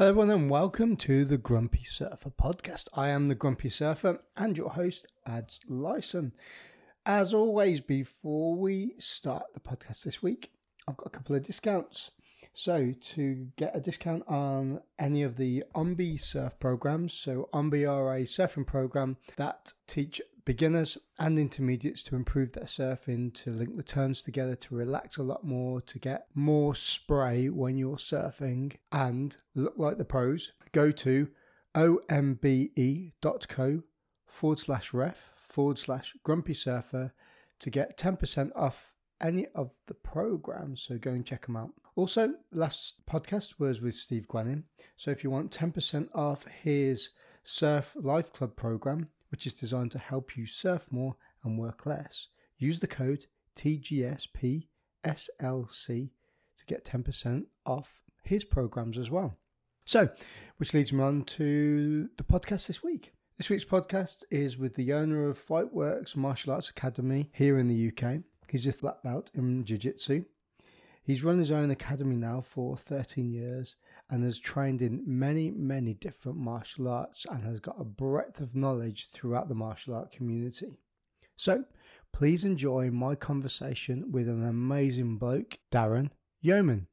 Hello, everyone, and welcome to the Grumpy Surfer podcast. I am the Grumpy Surfer and your host, Adz Lyson. As always, before we start the podcast this week, I've got a couple of discounts. So, to get a discount on any of the OMBE surf programs, so OMBE are a surfing program that teach beginners and intermediates to improve their surfing, to link the turns together, to relax a lot more, to get more spray when you're surfing and look like the pros, go to ombe.co forward slash ref forward slash grumpy surfer to get 10% off any of the programs. So go and check them out. Also, last podcast was with Steve Gwennin. So if you want 10% off his Surf Life Club program, which is designed to help you surf more and work less, use the code TGSPSLC to get 10% off his programs as well. So, which leads me on to the podcast this week. This week's podcast is with the owner of Fightworx Martial Arts Academy here in the UK. He's a black belt in Jiu Jitsu. He's run his own academy now for 13 years and has trained in many, many different martial arts and has got a breadth of knowledge throughout the martial art community. So, please enjoy my conversation with an amazing bloke, Darren Yeoman.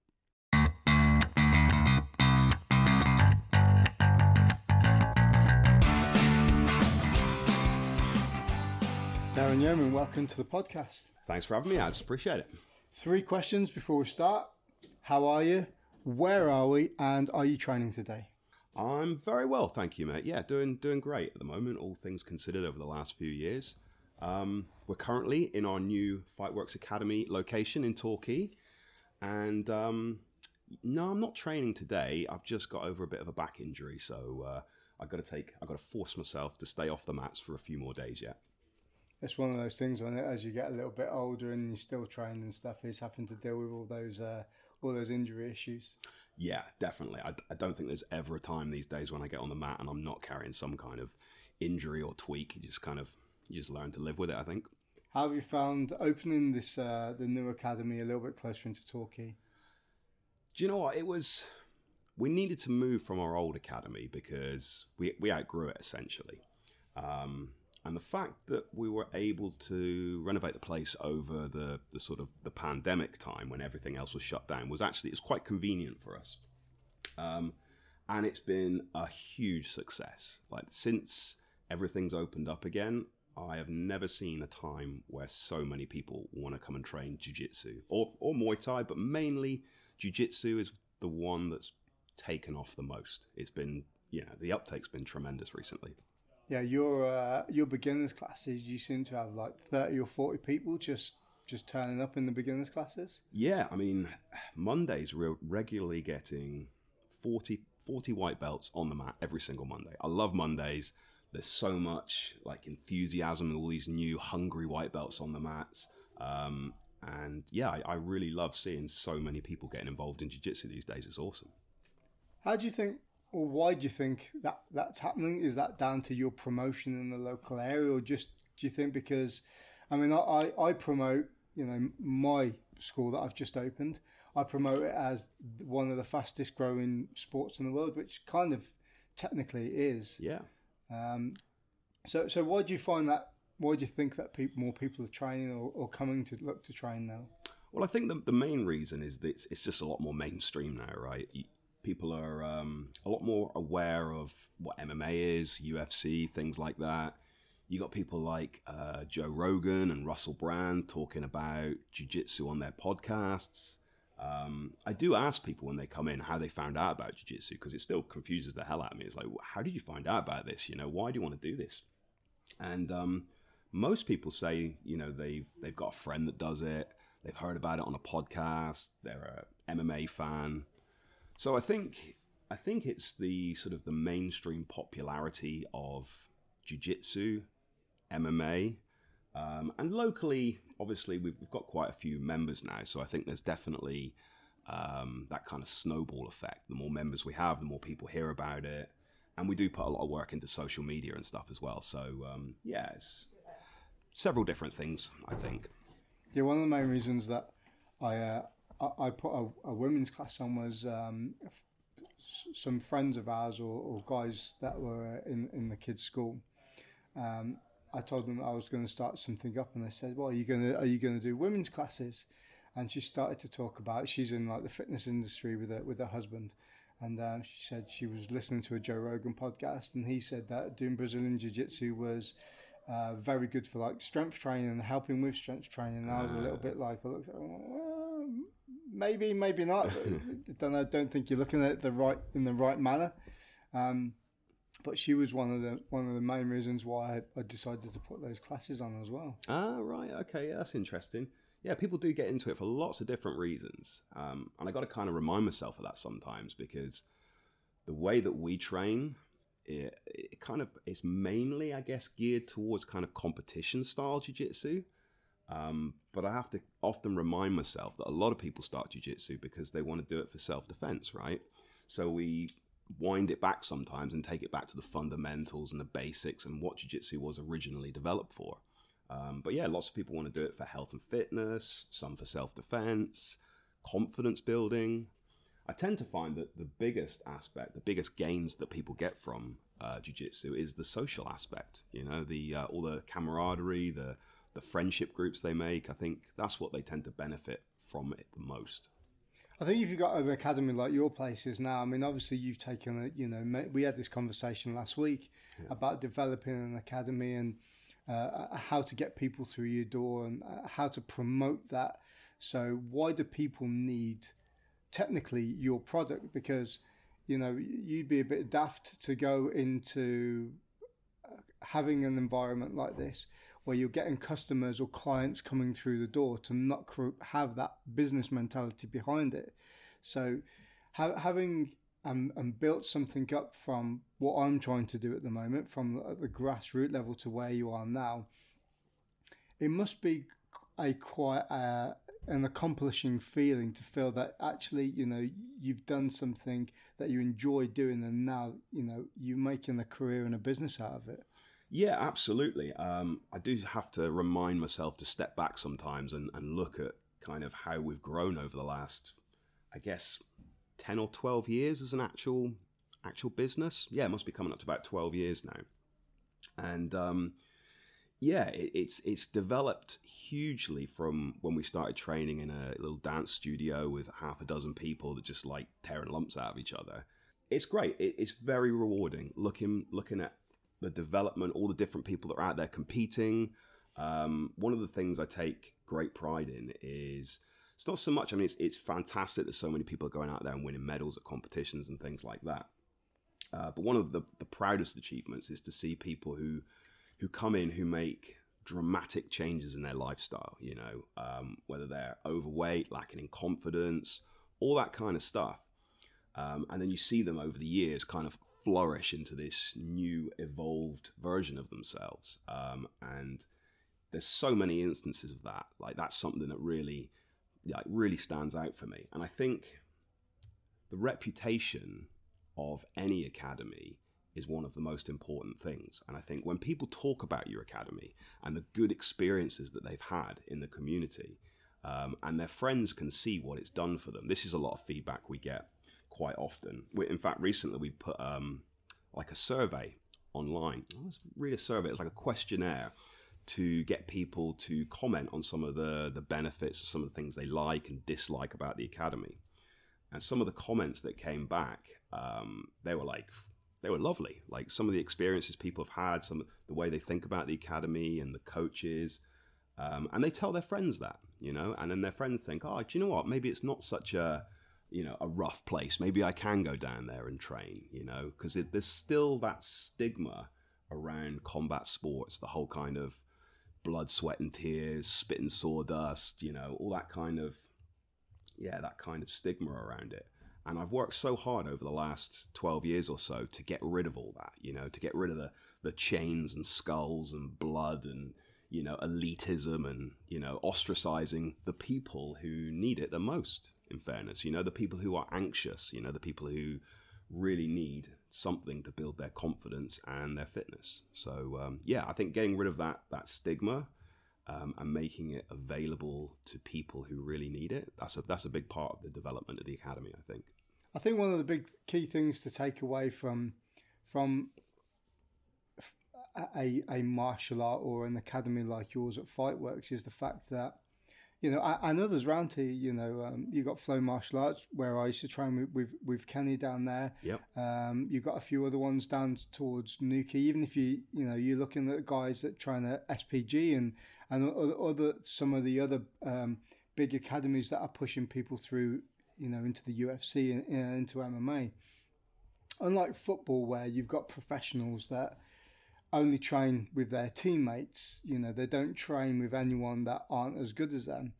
Darren Yeoman, welcome to the podcast. Thanks for having me, Adz. Appreciate it. Three questions before we start. How are you? Where are we? And are you training today? I'm very well, thank you, mate. Yeah, doing doing great at the moment. All things considered, over the last few years, um, we're currently in our new Fightworx Academy location in Torquay, and um, no, I'm not training today. I've just got over a bit of a back injury, so uh, I've got to take, I've got to force myself to stay off the mats for a few more days yet. It's one of those things when as you get a little bit older and you're still training and stuff, is having to deal with all those uh, all those injury issues. Yeah, definitely. I, I don't think there's ever a time these days when I get on the mat and I'm not carrying some kind of injury or tweak. You just kind of you just learn to live with it. I think. How have you found opening this uh, the new academy a little bit closer into Torquay? Do you know what it was? We needed to move from our old academy because we we outgrew it essentially. Um, and the fact that we were able to renovate the place over the, the sort of the pandemic time when everything else was shut down was actually it's quite convenient for us. Um, and it's been a huge success. Like since everything's opened up again i have never seen a time where so many people want to come and train jiu-jitsu or, or muay thai but mainly jiu-jitsu is the one that's taken off the most. It's been yeah the uptake's been tremendous recently yeah, your uh, your beginners classes, you seem to have like thirty or forty people just just turning up in the beginners classes. Yeah, I mean, Mondays we're regularly getting 40, 40 white belts on the mat every single Monday. I love Mondays. There's so much like enthusiasm and all these new hungry white belts on the mats. Um, and yeah, I, I really love seeing so many people getting involved in jiu-jitsu these days. It's awesome. How do you think or why do you think that that's happening? Is that down to your promotion in the local area, or just do you think because, I mean, I, I promote, you know, my school that I've just opened, I promote it as one of the fastest growing sports in the world, which kind of technically is. Yeah. Um, so, so why do you find that? Why do you think that people, more people are training or, or coming to look to train now? Well, I think the, the main reason is that it's, it's just a lot more mainstream now, right? People are um, a lot more aware of what MMA is, UFC, things like that. You got people like uh, Joe Rogan and Russell Brand talking about jiu-jitsu on their podcasts. Um, I do ask people when they come in how they found out about jiu-jitsu because it still confuses the hell out of me. It's like, how did you find out about this? You know, why do you want to do this? And um, most people say, you know, they've they've got a friend that does it. They've heard about it on a podcast. They're a MMA fan. So I think I think it's the sort of the mainstream popularity of jiu-jitsu, MMA, um, and locally, obviously, we've, we've, got quite a few members now. So I think there's definitely um, that kind of snowball effect. The more members we have, the more people hear about it, and we do put a lot of work into social media and stuff as well. So um, yeah, it's several different things. I think. Yeah, one of the main reasons that I uh, I, I put a, a, women's class on was um, s- some friends of ours or, or guys that were in in the kids' school. Um, I told them I was going to start something up, and they said, "Well, are you going to are you going to do women's classes?" And she started to talk about she's in like the fitness industry with her with her husband, and uh, she said she was listening to a Joe Rogan podcast, and he said that doing Brazilian Jiu Jitsu was uh, very good for like strength training and helping with strength training. And I was a little bit like, I looked at, well, maybe, maybe not. don't know. Don't think you're looking at it the right in the right manner. Um, but she was one of the one of the main reasons why I, decided to put those classes on as well. Ah, right. Okay, yeah, that's interesting. Yeah, people do get into it for lots of different reasons, um, and I got to kind of remind myself of that sometimes because the way that we train, it, it kind of is mainly, I guess, geared towards kind of competition style jiu-jitsu. Um, but I have to often remind myself that a lot of people start jiu-jitsu because they want to do it for self-defense, right? So we wind it back sometimes and take it back to the fundamentals and the basics and what jiu-jitsu was originally developed for. Um, but yeah, lots of people want to do it for health and fitness, some for self-defense, confidence building. I tend to find that the biggest aspect, the biggest gains that people get from uh, jiu-jitsu is the social aspect. You know, the uh, all the camaraderie, the the friendship groups they make. I think that's what they tend to benefit from it the most. I think if you've got an academy like your place is now, I mean, obviously you've taken a, you know, we had this conversation last week yeah. about developing an academy and uh, how to get people through your door and uh, how to promote that. So why do people need technically your product? Because, you know, you'd be a bit daft to go into uh, having an environment like this where you're getting customers or clients coming through the door to not have that business mentality behind it. So, ha- having um, and built something up from what I'm trying to do at the moment, from the grassroots level to where you are now, it must be a quite uh, an accomplishing feeling to feel that actually you know you've done something that you enjoy doing and now you know you're making a career and a business out of it yeah, absolutely. Um, I do have to remind myself to step back sometimes and, and look at kind of how we've grown over the last, I guess, ten or twelve years as an actual actual business. Yeah, it must be coming up to about twelve years now, and um, yeah, it, it's it's developed hugely from when we started training in a little dance studio with half a dozen people that just like tearing lumps out of each other. It's great. It, it's very rewarding looking looking at the development, all the different people that are out there competing. Um, one of the things I take great pride in is it's not so much. I mean, it's it's fantastic that so many people are going out there and winning medals at competitions and things like that. Uh, but one of the, the proudest achievements is to see people who who come in who make dramatic changes in their lifestyle. You know, um, whether they're overweight, lacking in confidence, all that kind of stuff. Um, and then you see them over the years kind of flourish into this new evolved version of themselves. Um, and there's so many instances of that. Like that's something that really like really stands out for me. And i think the reputation of any academy is one of the most important things. And i think when people talk about your academy and the good experiences that they've had in the community um, and their friends can see what it's done for them this is a lot of feedback we get quite often. We, in fact, recently we put um, like a survey online. Let's read a survey. It's like a questionnaire to get people to comment on some of the the benefits, some of the things they like and dislike about the academy. And some of the comments that came back, um, they were like, they were lovely. Like some of the experiences people have had, some the way they think about the academy and the coaches, um, and they tell their friends that, you know, and then their friends think, oh, do you know what? Maybe it's not such a you know a rough place. Maybe i can go down there and train you know because there's still that stigma around combat sports the whole kind of blood sweat and tears spitting sawdust you know all that kind of yeah that kind of stigma around it. And i've worked so hard over the last 12 years or so to get rid of all that you know to get rid of the the chains and skulls and blood and you know elitism and you know ostracizing the people who need it the most in fairness. You know, the people who are anxious, you know, the people who really need something to build their confidence and their fitness. So um, yeah, I think getting rid of that that stigma um, and making it available to people who really need it that's a that's a big part of the development of the academy. I think. I think one of the big key things to take away from from a, a martial art or an academy like yours at Fightworx is the fact that you know, know there's around here. You know, um, you got Flow Martial Arts where I used to train with with, with Kenny down there. Yep. Um, you got a few other ones down towards Newquay. Even if you you know you're looking at guys that train at SPG and and other some of the other um, big academies that are pushing people through you know into the UFC and, and into MMA. Unlike football, where you've got professionals that only train with their teammates. You know, they don't train with anyone that aren't as good as them.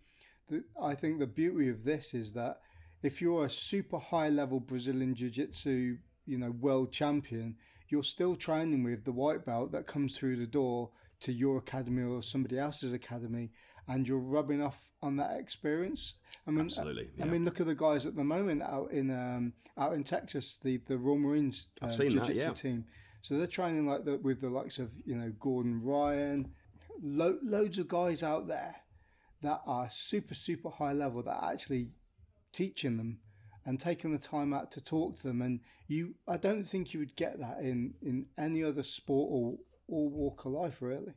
The, I think the beauty of this is that if you're a super high level Brazilian Jiu Jitsu, you know, world champion, you're still training with the white belt that comes through the door to your academy or somebody else's academy, and you're rubbing off on that experience. I mean, absolutely. Yeah. I mean, look at the guys at the moment out in um, out in Texas, the the Royal Marines uh, I've seen Jiu-Jitsu that, yeah. team. So they're training like with the likes of you know Gordon Ryan, lo- loads of guys out there that are super super high level that are actually teaching them and taking the time out to talk to them. And you, I don't think you would get that in in any other sport or or walk of life really.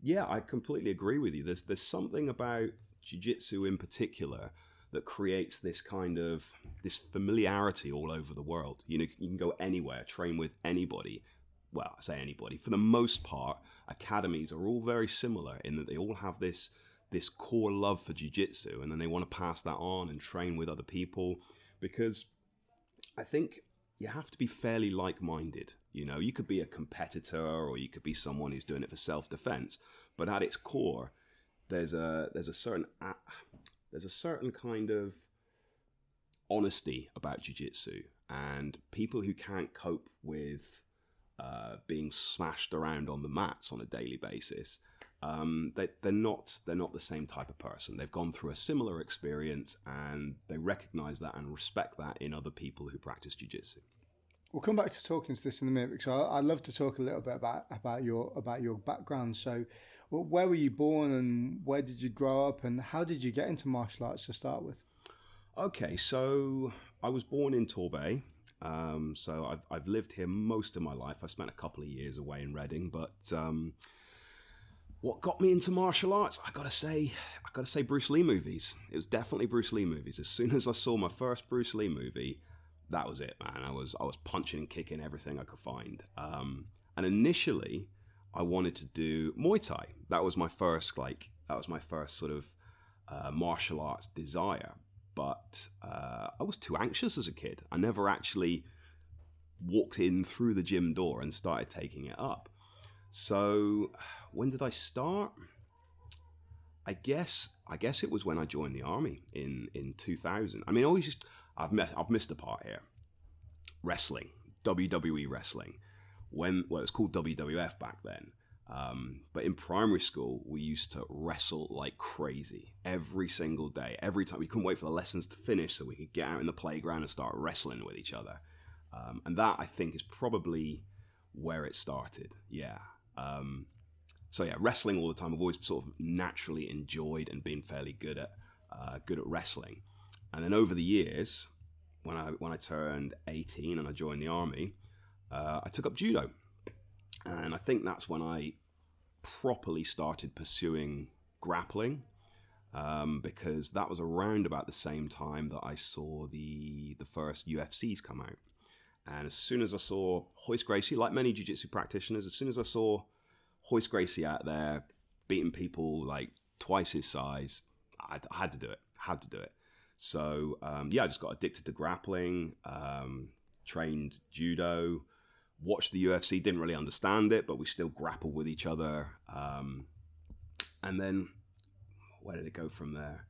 Yeah, I completely agree with you. There's there's something about jiu-jitsu in particular that creates this kind of this familiarity all over the world. You know, you can go anywhere, train with anybody, well, I say anybody, for the most part, academies are all very similar in that they all have this this core love for jiu-jitsu and then they want to pass that on and train with other people because I think you have to be fairly like-minded. You know, you could be a competitor or you could be someone who's doing it for self-defense, but at its core, there's a there's a certain there's a certain kind of honesty about jiu-jitsu and people who can't cope with uh, being smashed around on the mats on a daily basis. Um, they, they're not they're not the same type of person. They've gone through a similar experience and they recognise that and respect that in other people who practice jiu-jitsu. We'll come back to talking to this in a minute because I, would love to talk a little bit about about your about your background. So, where were you born and where did you grow up and how did you get into martial arts to start with? Okay, so I was born in Torbay, um, so I've, I've lived here most of my life. I spent a couple of years away in Reading, but um, what got me into martial arts? I gotta say, I gotta say Bruce Lee movies. It was definitely Bruce Lee movies. As soon as I saw my first Bruce Lee movie, that was it, man. I was I was punching and kicking everything I could find. Um, and initially, I wanted to do Muay Thai. That was my first like that was my first sort of uh, martial arts desire but uh, I was too anxious as a kid. I never actually walked in through the gym door and started taking it up. So when did I start? I guess I guess it was when I joined the army in in 2000. I mean, always just I've met I've missed a part here. Wrestling, WWE wrestling. When well, it was called WWF back then. Um, but in primary school, we used to wrestle like crazy every single day. Every time we couldn't wait for the lessons to finish so we could get out in the playground and start wrestling with each other. Um, and that I think is probably where it started. Yeah. Um, so yeah, wrestling all the time. I've always sort of naturally enjoyed and been fairly good at uh, good at wrestling. And then over the years, when I when I turned 18 and I joined the army, uh, I took up judo and I think that's when I properly started pursuing grappling um, because that was around about the same time that I saw the the first UFCs come out. And as soon as I saw Royce Gracie, like many jiu-jitsu practitioners, as soon as I saw Royce Gracie out there beating people like twice his size, I, I had to do it. Had to do it. So um, yeah, I just got addicted to grappling. Um, trained judo, watched the UFC, didn't really understand it, but we still grappled with each other. Um, and then where did it go from there?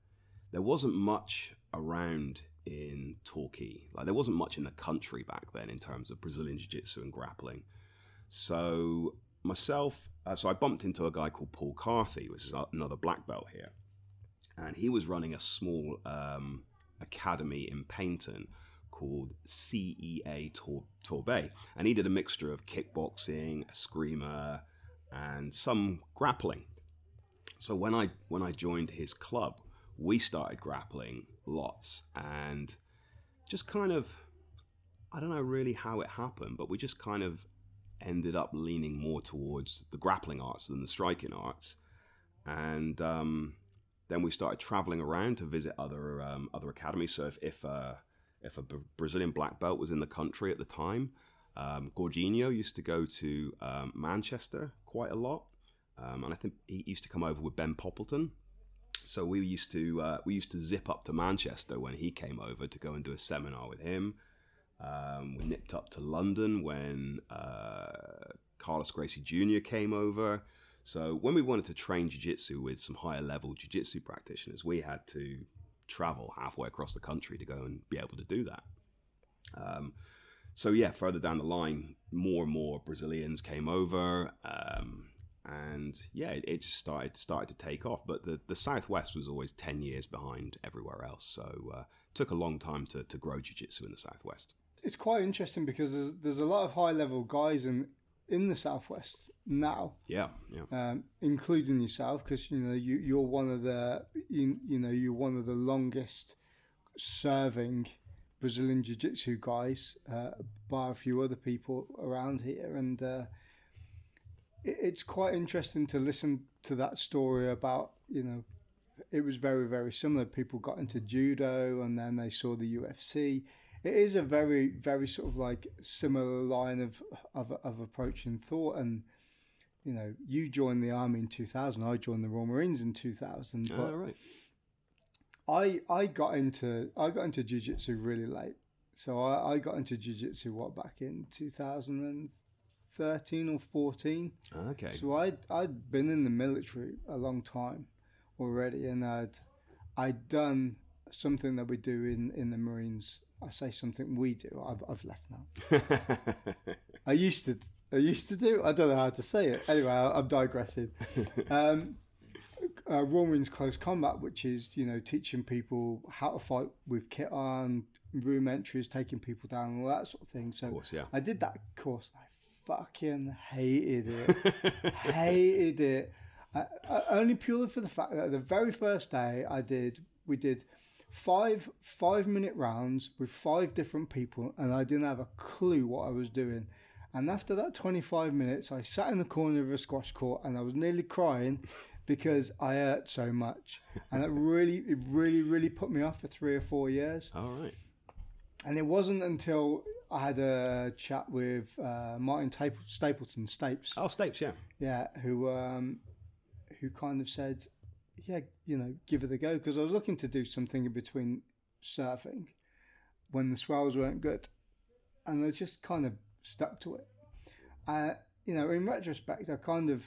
There wasn't much around in Torquay. Like there wasn't much in the country back then in terms of Brazilian Jiu-Jitsu and grappling. So myself, uh, so I bumped into a guy called Paul Carthy, which is another black belt here, and he was running a small um, academy in Paignton called CEA Tor- Torbay, and he did a mixture of kickboxing, escrima, and some grappling. So when I when I joined his club, we started grappling lots and just kind of I don't know really how it happened, but we just kind of ended up leaning more towards the grappling arts than the striking arts, and um, then we started traveling around to visit other um, other academies. So if if, uh, if a Brazilian black belt was in the country at the time, um, Gordinho used to go to um, Manchester quite a lot, um, and I think he used to come over with Ben Poppleton. So we used to uh, we used to zip up to Manchester when he came over to go and do a seminar with him. Um, we nipped up to London when uh, Carlos Gracie Jr. came over. So when we wanted to train jiu-jitsu with some higher level jiu-jitsu practitioners, we had to travel halfway across the country to go and be able to do that. Um, so yeah, further down the line, more and more Brazilians came over, um, and yeah, it, it, started started to take off. But the, the Southwest was always ten years behind everywhere else, so uh, took a long time to, to grow jiu-jitsu in the Southwest. It's quite interesting because there's there's a lot of high level guys in in the southwest now. Yeah, yeah. Um, including yourself, because you know you you're one of the you, you know you're one of the longest serving Brazilian Jiu Jitsu guys, uh, by a few other people around here, and uh, it, it's quite interesting to listen to that story about you know it was very very similar. People got into judo, and then they saw the UFC it is a very very sort of like similar line of of, of approach and thought and you know you joined the army in 2000 i joined the royal marines in 2000 ah, but right. i i got into i got into jiu-jitsu really late. So i, I got into jiu-jitsu what back in 2013 or 14 okay. So i i'd been in the military a long time already and i'd i'd done something that we do in in the marines I say something we do. I've, I've left now. I used to. I used to do. I don't know how to say it. Anyway, I, am digressing. Um, uh, Royal Marines Close Combat, which is you know teaching people how to fight with kit on, room entries, taking people down, and all that sort of thing. So course, yeah. I did that course. I fucking hated it. hated it. I, I, only purely for the fact that the very first day I did, we did five five minute rounds with five different people, and I didn't have a clue what I was doing. And after that 25 minutes, I sat in the corner of a squash court and I was nearly crying because I hurt so much. And it really, it really, really put me off for three or four years. All right. And it wasn't until I had a chat with uh, Martin Stapleton, Stapes. Oh, Stapes, yeah. Yeah, who um, who kind of said, yeah, you know, give it a go because I was looking to do something in between surfing when the swells weren't good, and I just kind of stuck to it. Uh, you know, in retrospect, I kind of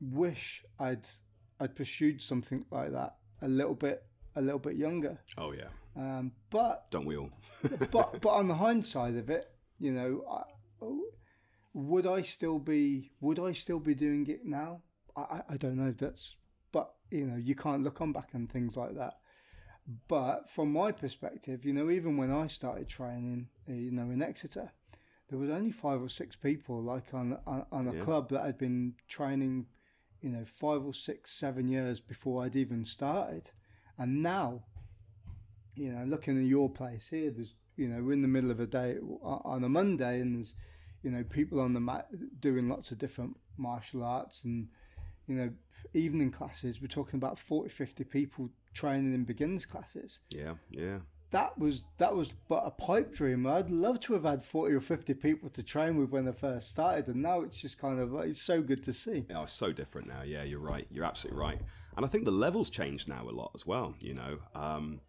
wish I'd I'd pursued something like that a little bit a little bit younger. Oh yeah. Um, but don't we all? but but on the hindsight of it, you know, I, would I still be would I still be doing it now? I, I don't know. That's you know, you can't look on back and things like that. But from my perspective, you know, even when I started training, uh, you know, in Exeter, there was only five or six people like on on, on a yeah. club that had been training, you know, five or six, seven years before I'd even started. And now, you know, looking at your place here, there's, you know, we're in the middle of a day on a Monday and there's, you know, people on the mat doing lots of different martial arts and, you know, evening classes, we're talking about 40, 50 people training in beginners classes. Yeah, yeah. That was that was but a pipe dream. I'd love to have had forty or fifty people to train with when I first started, and now it's just kind of it's so good to see. Yeah, it's so different now. Yeah, you're right. You're absolutely right. And I think the levels changed now a lot as well. You know, um,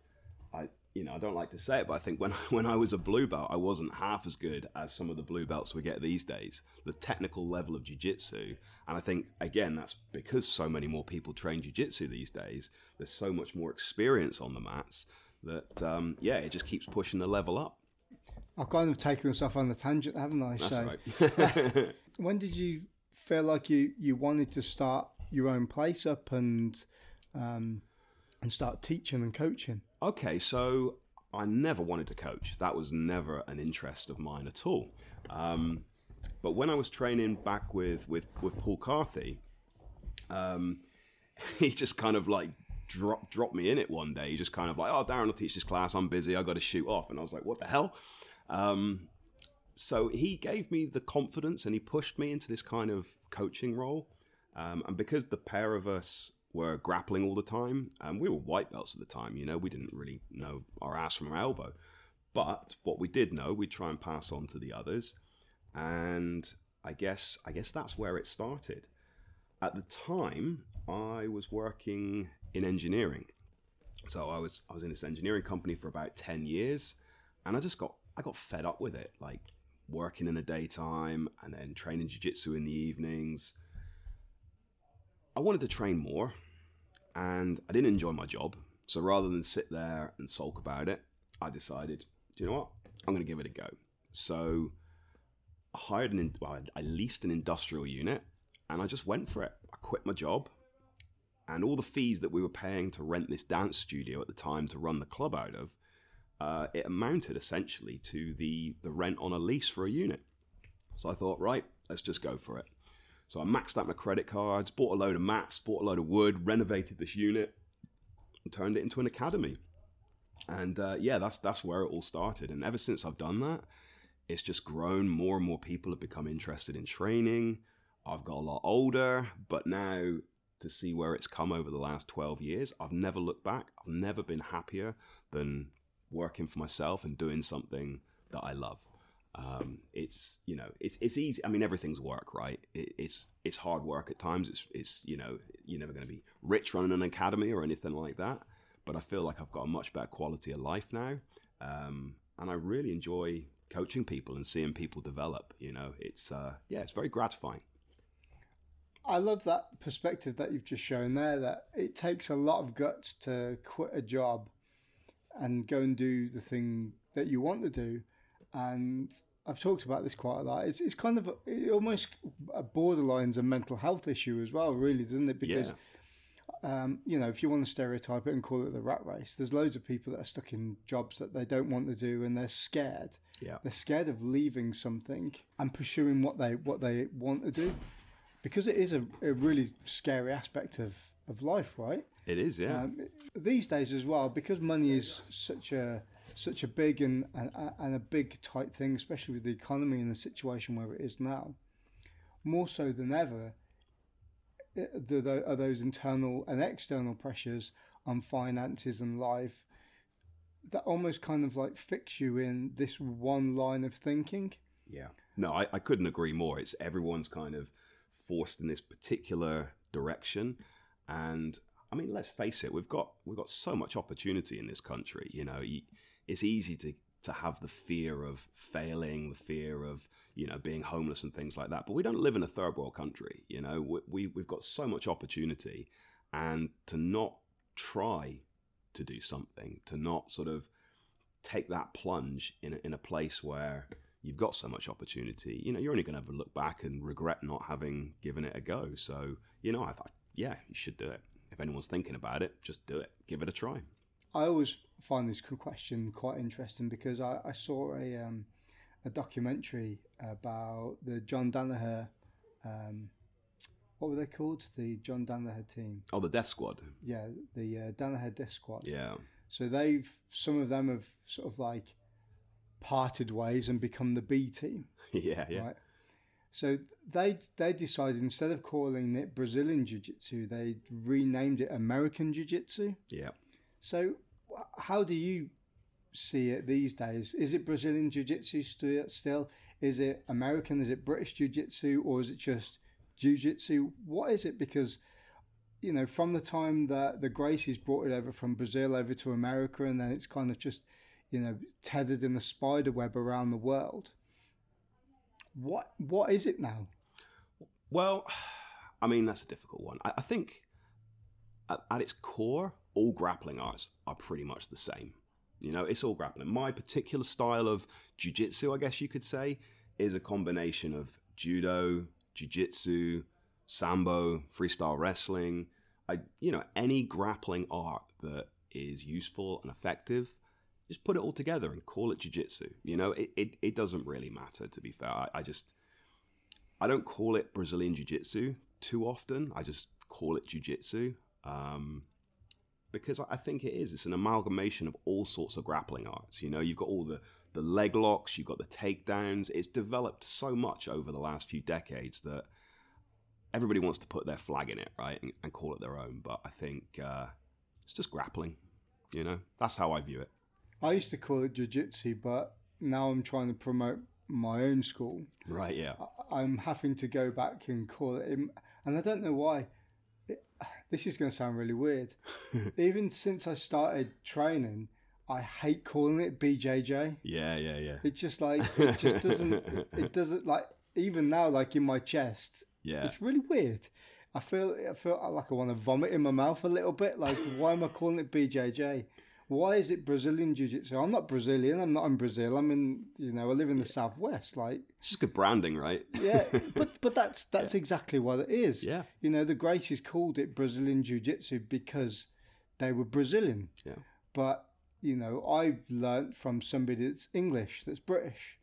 you know, I don't like to say it, but I think when when I was a blue belt, I wasn't half as good as some of the blue belts we get these days. The technical level of jiu-jitsu, and I think again that's because so many more people train jiu-jitsu these days. There's so much more experience on the mats that um, yeah, it just keeps pushing the level up. I've kind of taken us off on the tangent, haven't I? That's so, right. when did you feel like you you wanted to start your own place up and um, and start teaching and coaching? Okay, so I never wanted to coach. That was never an interest of mine at all. Um, but when I was training back with with, with Paul Carthy, um, he just kind of like dropped dropped me in it one day. He just kind of like, "Oh, Darren I'll teach this class. I'm busy. I got to shoot off." And I was like, "What the hell?" Um, so he gave me the confidence and he pushed me into this kind of coaching role. Um, and because the pair of us were grappling all the time, and we were white belts at the time, you know, we didn't really know our ass from our elbow. But what we did know, we'd try and pass on to the others. And I guess I guess that's where it started. At the time, I was working in engineering. So I was I was in this engineering company for about 10 years and I just got I got fed up with it. Like working in the daytime and then training jiu-jitsu in the evenings. I wanted to train more and I didn't enjoy my job. So rather than sit there and sulk about it, I decided, do you know what? I'm going to give it a go. So I hired an, well, I leased an industrial unit and I just went for it. I quit my job and all the fees that we were paying to rent this dance studio at the time to run the club out of, uh, it amounted essentially to the, the rent on a lease for a unit. So I thought, right, let's just go for it. So I maxed out my credit cards, bought a load of mats, bought a load of wood, renovated this unit, and turned it into an academy. And uh, yeah, that's that's where it all started. And ever since I've done that, it's just grown. More and more people have become interested in training. I've got a lot older, but now to see where it's come over the last 12 years, I've never looked back. I've never been happier than working for myself and doing something that I love. Um, it's you know it's it's easy. I mean everything's work, right? It, it's it's hard work at times. It's it's you know you're never going to be rich running an academy or anything like that. But I feel like I've got a much better quality of life now, um, and I really enjoy coaching people and seeing people develop. You know, it's uh, yeah, it's very gratifying. I love that perspective that you've just shown there. That it takes a lot of guts to quit a job and go and do the thing that you want to do. And I've talked about this quite a lot. It's, it's kind of a, it almost borderlines a mental health issue as well, really, doesn't it? Because yeah. Um, you know, if you want to stereotype it and call it the rat race, there's loads of people that are stuck in jobs that they don't want to do, and they're scared. Yeah, they're scared of leaving something and pursuing what they what they want to do, because it is a, a really scary aspect of of life, right? It is, yeah. Um, these days as well, because money is such a such a big and, and and a big tight thing, especially with the economy and the situation where it is now, more so than ever, eh, the, the, are those internal and external pressures on finances and life that almost kind of like fix you in this one line of thinking. Yeah. No, I, I couldn't agree more. It's everyone's kind of forced in this particular direction. And I mean, let's face it, we've got we've got so much opportunity in this country. You know, it's easy to to have the fear of failing, the fear of you know being homeless and things like that. But we don't live in a third world country. You know, we, we we've got so much opportunity, and to not try to do something, to not sort of take that plunge in a, in a place where you've got so much opportunity, you know, you're only going to have a look back and regret not having given it a go. So, you know, I thought, yeah, you should do it. If anyone's thinking about it, just do it. Give it a try. I always find this question quite interesting because I, I saw a um, a documentary about the John Danaher. Um, what were they called? The John Danaher team. Oh, the Death Squad. Yeah, the uh, Danaher Death Squad. Yeah. So they've some of them have sort of like parted ways and become the B team. yeah, yeah. Right. So they they decided instead of calling it Brazilian Jiu Jitsu, they renamed it American Jiu Jitsu. Yeah. So, how do you see it these days? Is it Brazilian Jiu Jitsu still? Is it American? Is it British Jiu Jitsu? Or is it just Jiu Jitsu? What is it? Because, you know, from the time that the Gracies brought it over from Brazil over to America, and then it's kind of just, you know, tethered in a spider web around the world. What What is it now? Well, I mean, that's a difficult one. I, I think at, at its core, all grappling arts are pretty much the same. You know, it's all grappling. My particular style of jiu-jitsu, I guess you could say, is a combination of judo, jiu-jitsu, sambo, freestyle wrestling. I, you know, any grappling art that is useful and effective, just put it all together and call it jiu-jitsu. You know, it, it, it doesn't really matter, to be fair. I, I just, I don't call it Brazilian jiu-jitsu too often. I just call it jiu-jitsu. Um, because I think it is. It's an amalgamation of all sorts of grappling arts. You know, you've got all the the leg locks, you've got the takedowns. It's developed so much over the last few decades that everybody wants to put their flag in it, right, and, and call it their own. But I think uh, it's just grappling. You know, that's how I view it. I used to call it jiu-jitsu, but now I'm trying to promote my own school. Right. Yeah. I- I'm having to go back and call it, and I don't know why. It, this is going to sound really weird. Even since I started training, I hate calling it BJJ. Yeah. Yeah. Yeah. It's just like it just doesn't. It doesn't like even now, like in my chest, Yeah. it's really weird. I feel I feel like I want to vomit in my mouth a little bit. Like, why am I calling it BJJ? Why is it Brazilian Jiu Jitsu? I'm not Brazilian. I'm not in Brazil. I'm in you know I live in the southwest. Like, It's just good branding, right? yeah, but but that's that's exactly what it is. Yeah. You know, the Gracies called it Brazilian Jiu Jitsu because they were Brazilian. Yeah. But you know, I've learnt from somebody that's English, that's British.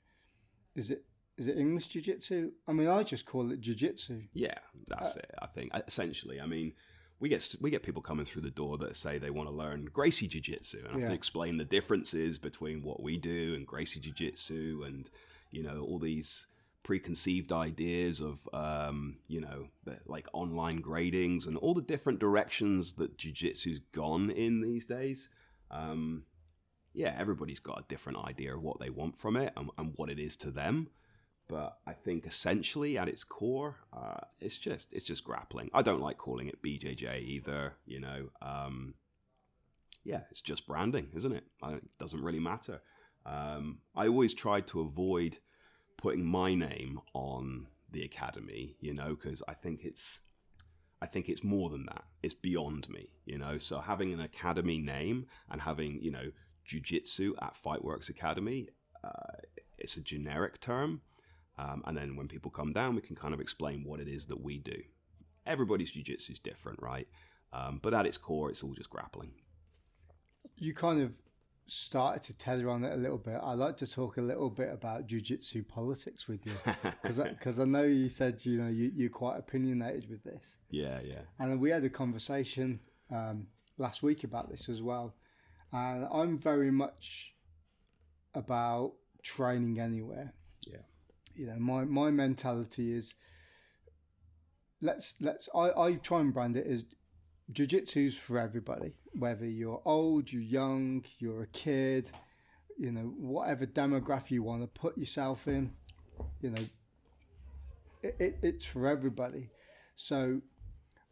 Is it is it English Jiu Jitsu? I mean, I just call it Jiu Jitsu. Yeah, that's uh, it. I think essentially. I mean, we get we get people coming through the door that say they want to learn Gracie Jiu Jitsu, and I have to explain the differences between what we do and Gracie Jiu Jitsu, and you know all these preconceived ideas of um, you know like online gradings and all the different directions that Jiu Jitsu's gone in these days. Um, yeah, everybody's got a different idea of what they want from it and, and what it is to them but I think essentially at its core, uh, it's just it's just grappling. I don't like calling it BJJ either. You know, um, yeah, it's just branding, isn't it? It doesn't really matter. Um, I always tried to avoid putting my name on the academy, you know, because I think it's I think it's more than that. It's beyond me, you know. So having an academy name and having you know jujitsu at Fightworx Academy, uh, it's a generic term. Um, and then when people come down, we can kind of explain what it is that we do. Everybody's jiu-jitsu is different, right? Um, but at its core, it's all just grappling. You kind of started to tether on it a little bit. I'd like to talk a little bit about jiu-jitsu politics with you because I, know you said you know you, you're quite opinionated with this. yeah, yeah, And we had a conversation um, last week about this as well. And I'm very much about training anywhere. You know, my, my mentality is let's let's I, I try and brand it as jiu-jitsu's for everybody. Whether you're old, you're young, you're a kid, you know, whatever demographic you want to put yourself in, you know, it, it, it's for everybody. So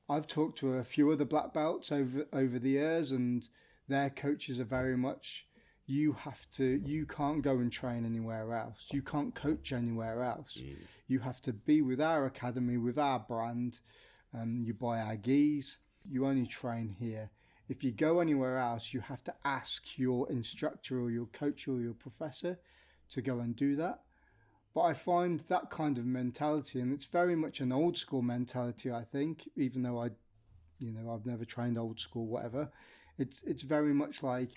I've talked to a few other black belts over over the years, and their coaches are very much. You have to. You can't go and train anywhere else. You can't coach anywhere else. You have to be with our academy, with our brand. Um, you buy our gis. You only train here. If you go anywhere else, you have to ask your instructor or your coach or your professor to go and do that. But I find that kind of mentality, and it's very much an old school mentality. I think, even though I, you know, I've never trained old school, whatever. It's it's very much like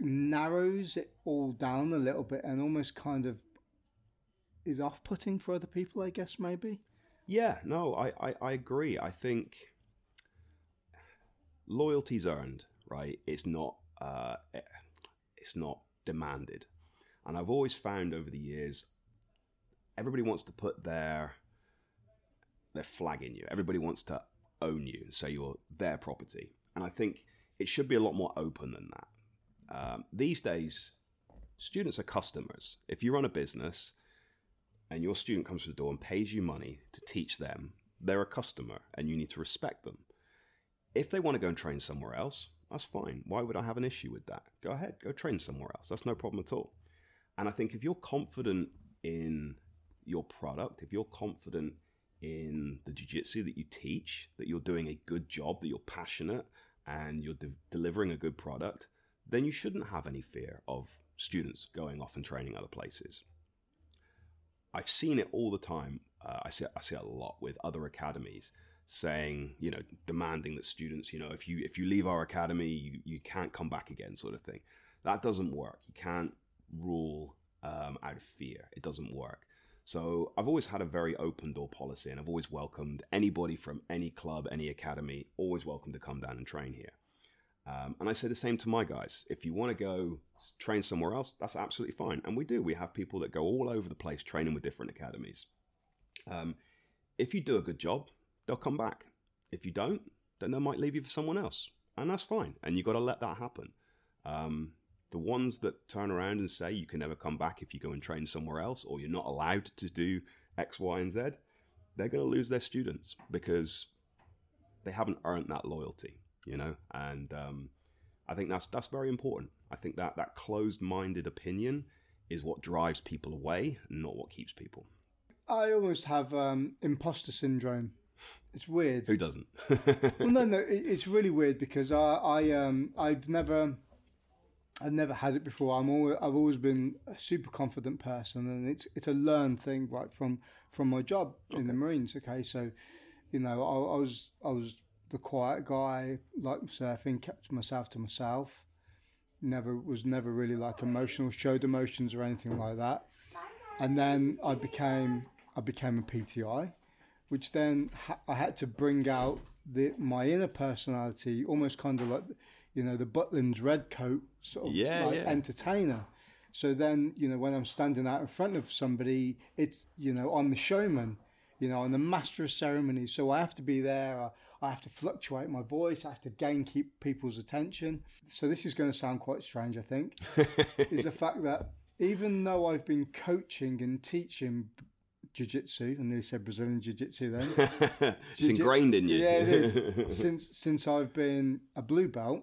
narrows it all down a little bit, and almost kind of is off putting for other people. I guess maybe. yeah. No, I, I, I agree. I think loyalty's earned, right? It's not, uh, it's not demanded. And I've always found over the years, everybody wants to put their their flag in you. Everybody wants to own you, so you're their property. And I think it should be a lot more open than that. Um, these days, students are customers. If you run a business and your student comes to the door and pays you money to teach them, they're a customer and you need to respect them. If they want to go and train somewhere else, that's fine. Why would I have an issue with that? Go ahead, go train somewhere else. That's no problem at all. And I think if you're confident in your product, if you're confident in the jiu-jitsu that you teach, that you're doing a good job, that you're passionate and you're de- delivering a good product, then you shouldn't have any fear of students going off and training other places. I've seen it all the time. Uh, I see I see a lot with other academies saying, you know, demanding that students, you know, if you if you leave our academy, you, you can't come back again, sort of thing. That doesn't work. You can't rule um, out of fear. It doesn't work. So I've always had a very open door policy, and I've always welcomed anybody from any club, any academy, always welcome to come down and train here. Um, and I say the same to my guys. If you want to go train somewhere else, that's absolutely fine. And we do. We have people that go all over the place training with different academies. Um, if you do a good job, they'll come back. If you don't, then they might leave you for someone else. And that's fine. And you've got to let that happen. Um, the ones that turn around and say you can never come back if you go and train somewhere else or you're not allowed to do X, Y, and Z, they're going to lose their students because they haven't earned that loyalty, you know? And um, I think that's that's very important. I think that that closed-minded opinion is what drives people away, not what keeps people. I almost have um, imposter syndrome. It's weird. Who doesn't? well, no, no, it's really weird because I, I, um, I've never, I've never had it before. I'm always, I've always been a super confident person, and it's, it's a learned thing, right from, from my job okay. in the Marines. Okay, so, you know, I, I was, I was the quiet guy, like surfing, kept myself to myself. Never was never really like emotional, showed emotions or anything like that. And then I became I became a PTI, which then ha- I had to bring out the my inner personality, almost kind of like you know the Butlins red coat sort of yeah, like yeah. entertainer. So then you know when I'm standing out in front of somebody, it's you know I'm the showman, you know I'm the master of ceremonies. So I have to be there. Uh, I, have to fluctuate my voice. I have to gain keep people's attention. So this is going to sound quite strange, I think, is the fact that even though I've been coaching and teaching jiu-jitsu, and they said Brazilian jiu-jitsu then. it's jiu-jitsu, ingrained in you. Yeah, it is. since since I've been a blue belt,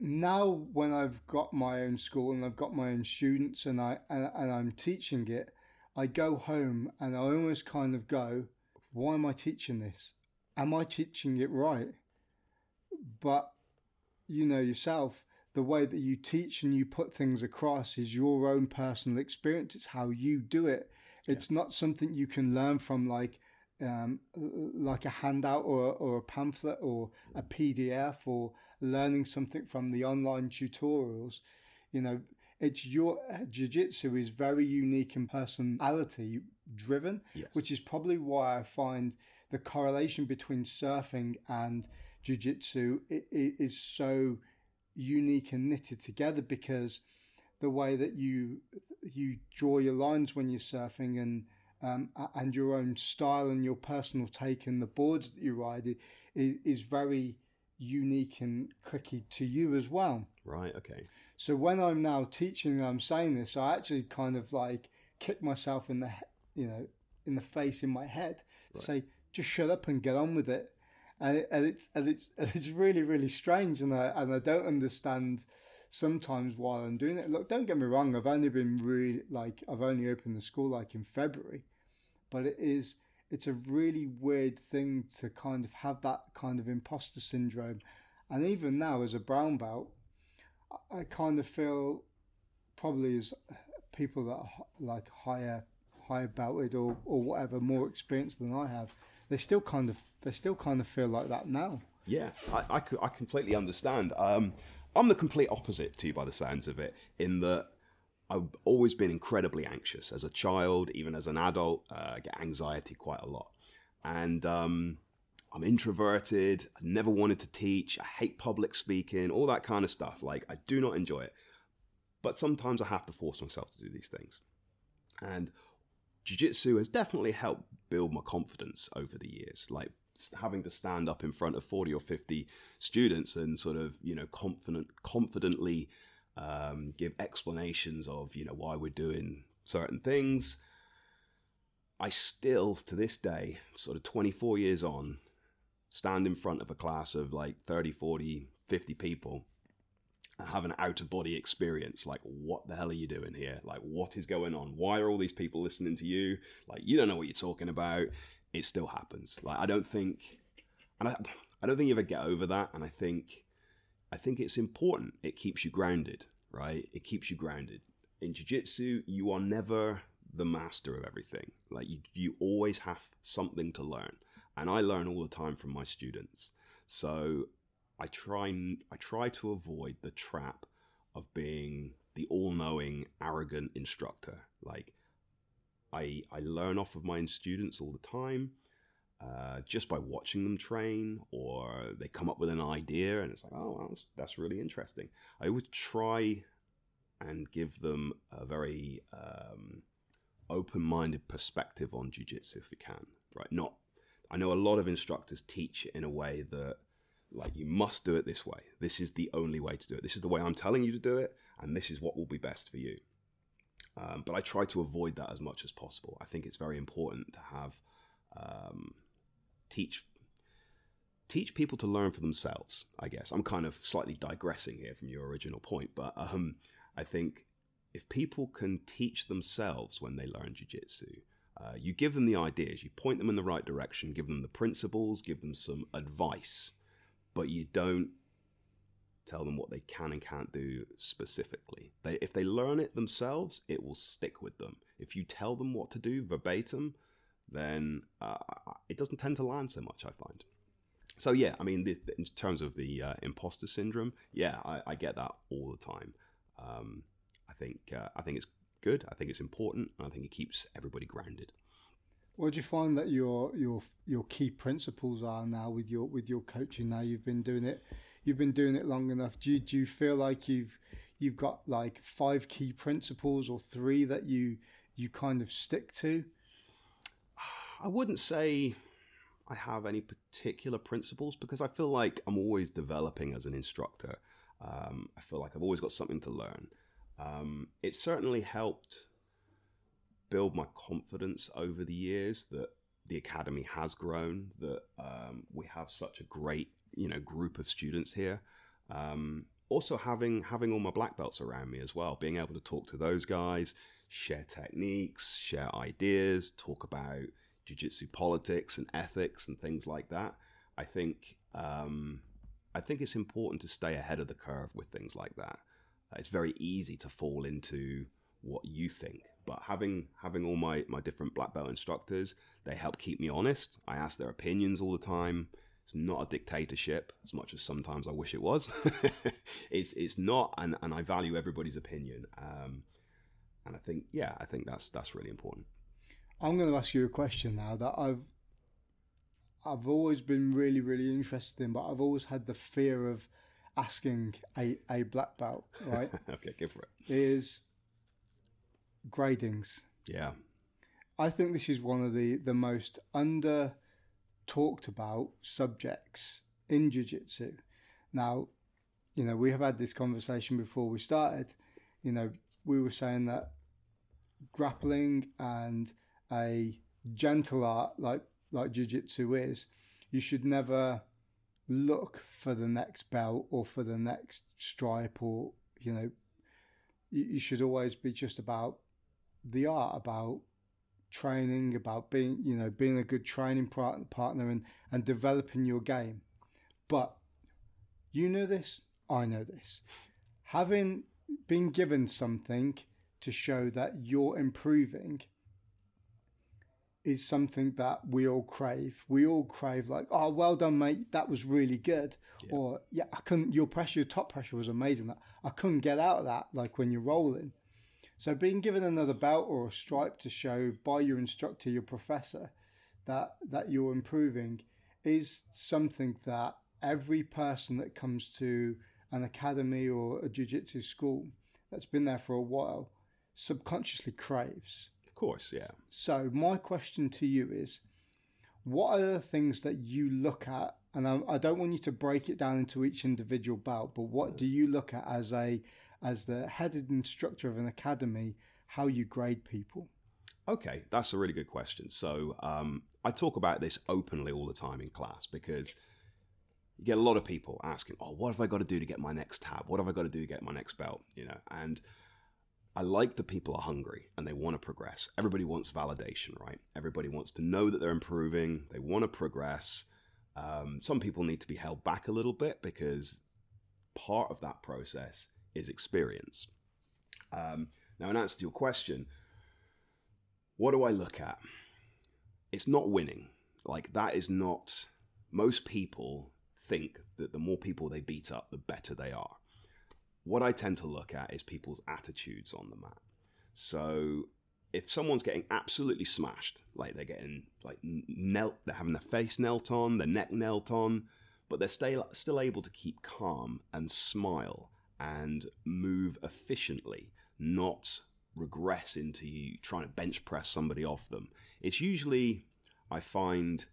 now when I've got my own school and I've got my own students and I and, and I'm teaching it, I go home and I almost kind of go, why am I teaching this? Am I teaching it right? But you know yourself, the way that you teach and you put things across is your own personal experience. It's how you do it. It's yeah. not something you can learn from like um, like a handout or, or a pamphlet or a PDF or learning something from the online tutorials. You know, it's your jiu-jitsu is very unique and personality driven, yes. which is probably why I find the correlation between surfing and jiu-jitsu is so unique and knitted together because the way that you you draw your lines when you're surfing and um, and your own style and your personal take and the boards that you ride is, is very unique and clicky to you as well. Right. Okay. So when I'm now teaching, I'm saying this. I actually kind of like kick myself in the you know in the face in my head to say just shut up and get on with it. And, it, and it's and it's and it's really really strange, and I and I don't understand sometimes while I'm doing it. Look, don't get me wrong. I've only been really like I've only opened the school like in February, but it is it's a really weird thing to kind of have that kind of imposter syndrome. And even now, as a brown belt, I kind of feel probably as people that are like higher higher belted or, or whatever more experienced than I have, they still kind of they still kind of feel like that now. Yeah, I, I, I completely understand. Um, I'm the complete opposite to you by the sounds of it, in that I've always been incredibly anxious as a child, even as an adult. Uh, I get anxiety quite a lot, and um, I'm introverted. I never wanted to teach. I hate public speaking, all that kind of stuff. Like I do not enjoy it, but sometimes I have to force myself to do these things. And jiu-jitsu has definitely helped build my confidence over the years. Like having to stand up in front of 40 or 50 students and sort of you know confident confidently um, give explanations of you know why we're doing certain things. I still, to this day, sort of 24 years on, stand in front of a class of like 30, 40, 50 people and have an out of body experience. Like, what the hell are you doing here? Like, what is going on? Why are all these people listening to you? Like, you don't know what you're talking about. It still happens. Like, I don't think, and I, I don't think you ever get over that. And I think I think it's important. It keeps you grounded, right? It keeps you grounded. In jiu-jitsu, you are never the master of everything. Like you, you always have something to learn, and I learn all the time from my students. So I try, I try to avoid the trap of being the all-knowing, arrogant instructor. Like I, I learn off of my students all the time. Uh, just by watching them train, or they come up with an idea and it's like, oh, well, that's, that's really interesting. I would try and give them a very um, open-minded perspective on jiu-jitsu if we can. Right? Not. I know a lot of instructors teach in a way that like you must do it this way. This is the only way to do it. This is the way I'm telling you to do it, and this is what will be best for you. Um, but I try to avoid that as much as possible. I think it's very important to have um, teach teach people to learn for themselves. I guess I'm kind of slightly digressing here from your original point, but um, I think if people can teach themselves when they learn jiu-jitsu, uh, you give them the ideas, you point them in the right direction, give them the principles, give them some advice, but you don't tell them what they can and can't do specifically. They, if they learn it themselves, it will stick with them. If you tell them what to do verbatim, then uh, it doesn't tend to land so much, I find. So, yeah, I mean, in terms of the uh, imposter syndrome, yeah, I, I, get that all the time. Um, I think uh, I think it's good. I think it's important. And I think it keeps everybody grounded. What do you find that your your your key principles are now with your with your coaching? Now you've been doing it you've been doing it long enough. Do you, do you feel like you've you've got like five key principles or three that you you kind of stick to? I wouldn't say I have any particular principles because I feel like I'm always developing as an instructor. Um, I feel like I've always got something to learn. Um, it certainly helped build my confidence over the years that the academy has grown, that um, we have such a great you know group of students here. Um, also having having all my black belts around me as well, being able to talk to those guys, share techniques, share ideas, talk about jiu-jitsu politics and ethics and things like that. I think um, I think it's important to stay ahead of the curve with things like that. It's very easy to fall into what you think, but having having all my my different black belt instructors, they help keep me honest. I ask their opinions all the time. It's not a dictatorship as much as sometimes I wish it was. it's it's not, and, and I value everybody's opinion. Um, and I think yeah, I think that's that's really important. I'm going to ask you a question now that I've I've always been really really interested in, but I've always had the fear of asking a, a black belt. Right? okay, go for it. Is gradings. Yeah. I think this is one of the the most under talked about subjects in jiu-jitsu. Now, you know, we have had this conversation before we started. You know, we were saying that grappling and a gentle art like like jiu-jitsu is, you should never look for the next belt or for the next stripe or you know you, you should always be just about the art about training, about being, you know, being a good training partner and, and developing your game. But you know this, I know this. Having been given something to show that you're improving is something that we all crave. We all crave like, oh, well done, mate. That was really good. Yeah. Or yeah, I couldn't. Your pressure, your top pressure was amazing. That I couldn't get out of that. Like when you're rolling. So being given another belt or a stripe to show by your instructor, your professor, that that you're improving is something that every person that comes to an academy or a jiu-jitsu school that's been there for a while subconsciously craves. Of course, yeah. So my question to you is what are the things that you look at and I, I don't want you to break it down into each individual belt, but what do you look at as a as the headed instructor of an academy, how you grade people? Okay, that's a really good question. So um, I talk about this openly all the time in class because you get a lot of people asking, "Oh, what have I got to do to get my next tab? What have I got to do to get my next belt?" You know, and I like that people are hungry and they want to progress. Everybody wants validation, right? Everybody wants to know that they're improving. They want to progress. Um, some people need to be held back a little bit because part of that process is experience. Um, now, in answer to your question, what do I look at? It's not winning. Like, that is not. Most people think that the more people they beat up, the better they are. What I tend to look at is people's attitudes on the mat. So, if someone's getting absolutely smashed, like they're getting like knelt, they're having their face knelt on, their neck knelt on, but they're still still able to keep calm and smile and move efficiently, not regress into you trying to bench press somebody off them. It's usually I find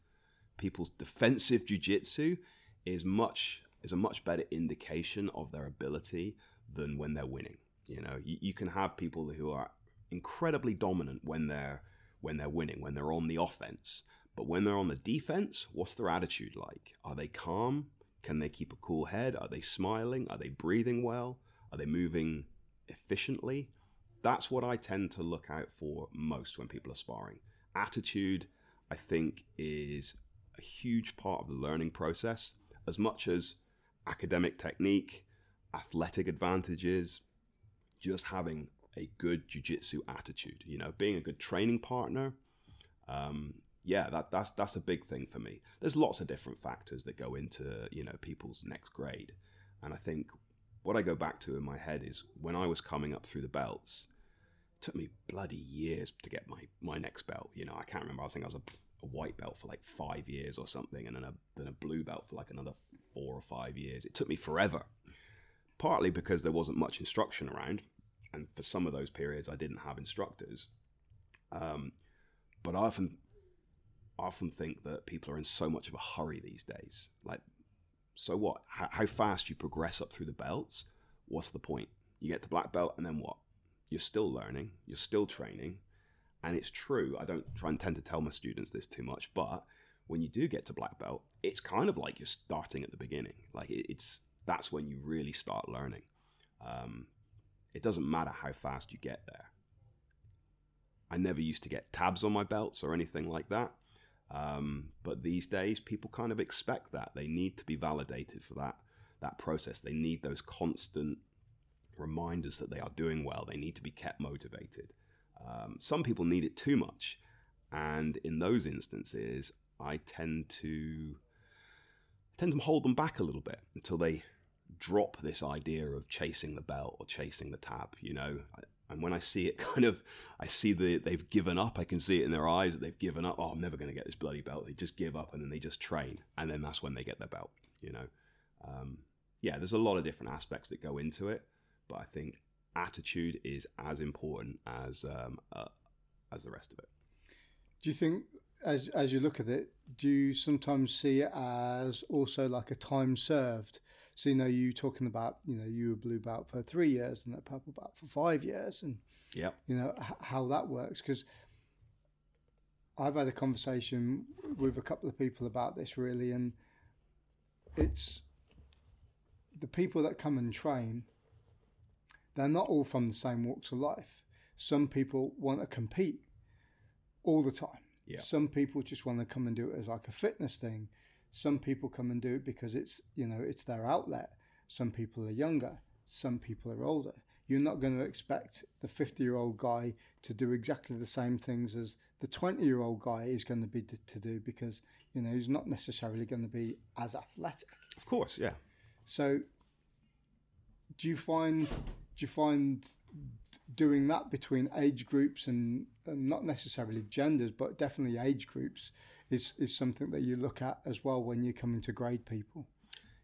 people's defensive jiu-jitsu is much is a much better indication of their ability than when they're winning. You know, you, you can have people who are incredibly dominant when they're when they're winning, when they're on the offense. But when they're on the defense, what's their attitude like? Are they calm? Can they keep a cool head? Are they smiling? Are they breathing well? Are they moving efficiently? That's what I tend to look out for most when people are sparring. Attitude, I think, is a huge part of the learning process, as much as academic technique, athletic advantages, just having a good jiu-jitsu attitude you know being a good training partner um, yeah that, that's that's a big thing for me. There's lots of different factors that go into you know people's next grade. And i think what i go back to in my head is when i was coming up through the belts it took me bloody years to get my my next belt you know. I can't remember i think i was a, a white belt for like five years or something and then a, then a blue belt for like another four or five years it took me forever partly because there wasn't much instruction around and for some of those periods I didn't have instructors. Um, but I often often think that people are in so much of a hurry these days. Like, so what? How, how fast you progress up through the belts? What's the point? You get to black belt, and then what? You're still learning. You're still training. And it's true. I don't try and tend to tell my students this too much, but when you do get to black belt, it's kind of like you're starting at the beginning. Like it's that's when you really start learning. Um, it doesn't matter how fast you get there. I never used to get tabs on my belts or anything like that. Um, but these days, people kind of expect that. They need to be validated for that, that process. They need those constant reminders that they are doing well. They need to be kept motivated. Um, some people need it too much. And in those instances, I tend to I tend to hold them back a little bit until they drop this idea of chasing the belt or chasing the tab, you know. And when I see it kind of, I see that they've given up. I can see it in their eyes that they've given up. Oh, I'm never going to get this bloody belt. They just give up and then they just train. And then that's when they get their belt, you know. Um, yeah, there's a lot of different aspects that go into it. But I think attitude is as important as um, uh, as the rest of it. Do you think, as as you look at it, do you sometimes see it as also like a time served? So you know, you talking about you know you were blue belt for three years and a purple belt for five years, and yeah, you know h- how that works because I've had a conversation with a couple of people about this really, and it's the people that come and train. They're not all from the same walks of life. Some people want to compete all the time. Yeah. Some people just want to come and do it as like a fitness thing. Some people come and do it because it's you know it's their outlet. Some people are younger. Some people are older. You're not going to expect the 50 year old guy to do exactly the same things as the 20 year old guy is going to be to do because you know he's not necessarily going to be as athletic. Of course, yeah. So, do you find do you find doing that between age groups and, and not necessarily genders, but definitely age groups is is something that you look at as well when you're coming to grade people.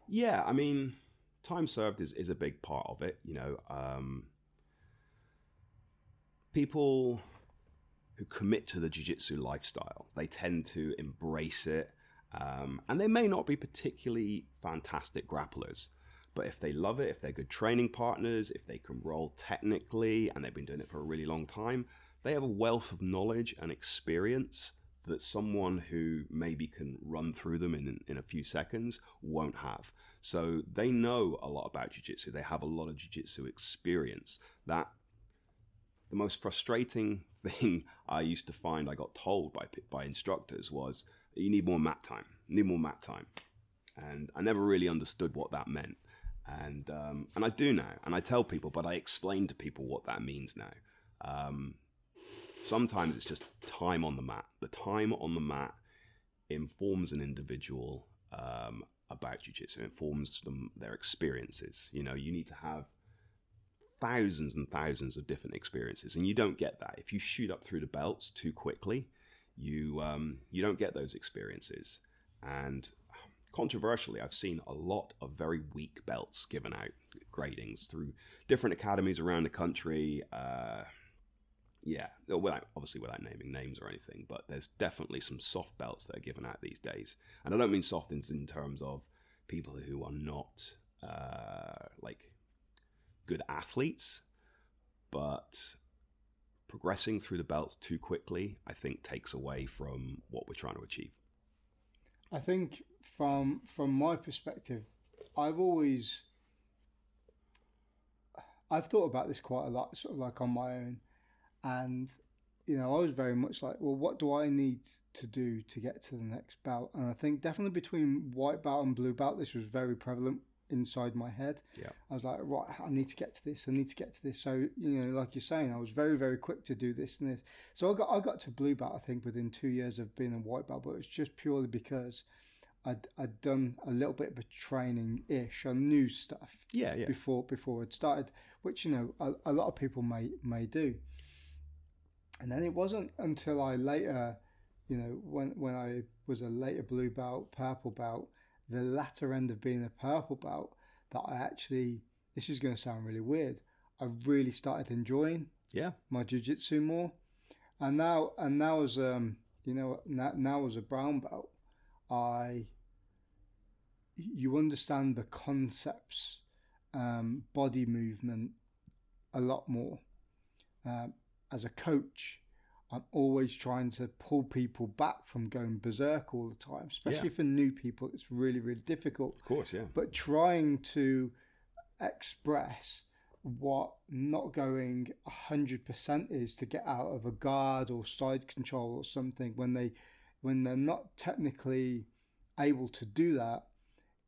Yeah, I mean, time served is, is a big part of it. You know, um, people who commit to the jiu-jitsu lifestyle, they tend to embrace it. Um, and they may not be particularly fantastic grapplers, but if they love it, if they're good training partners, if they can roll technically, and they've been doing it for a really long time, they have a wealth of knowledge and experience that someone who maybe can run through them in, in a few seconds won't have. So they know a lot about jiu-jitsu. They have a lot of jiu-jitsu experience. That the most frustrating thing I used to find I got told by by instructors was you need more mat time. You need more mat time. And I never really understood what that meant. And um, and I do now, and I tell people, but I explain to people what that means now. Um, Sometimes it's just time on the mat. The time on the mat informs an individual um, about jiu-jitsu, informs them their experiences. You know, you need to have thousands and thousands of different experiences, and you don't get that if you shoot up through the belts too quickly. You um, you don't get those experiences, and controversially, I've seen a lot of very weak belts given out gradings through different academies around the country. Uh, yeah, without obviously without naming names or anything, but there's definitely some soft belts that are given out these days, and I don't mean soft in, in terms of people who are not uh, like good athletes, but progressing through the belts too quickly, I think, takes away from what we're trying to achieve. I think from from my perspective, I've always I've thought about this quite a lot, sort of like on my own, and you know, I was very much like, well, what do I need to do to get to the next belt? And I think definitely between white belt and blue belt, this was very prevalent inside my head. Yeah. I was like, right, I need to get to this. I need to get to this. So, you know, like you're saying, I was very, very quick to do this and this. So I got I got to blue belt, I think, within two years of being a white belt, but it's just purely because I'd, I'd done a little bit of a training ish. I knew stuff. Yeah, yeah. Before before I'd started, which you know a, a lot of people may may do. And then it wasn't until I later, you know, when when I was a later blue belt, purple belt, the latter end of being a purple belt, that I actually this is going to sound really weird. I really started enjoying yeah my jiu-jitsu more, and now and now as um you know now, now as a brown belt, I you understand the concepts, um, body movement a lot more. Um, as a coach, I'm always trying to pull people back from going berserk all the time, especially Yeah. for new people. It's really, really difficult. Of course, yeah. But trying to express what not going 100% is to get out of a guard or side control or something when they when they're not technically able to do that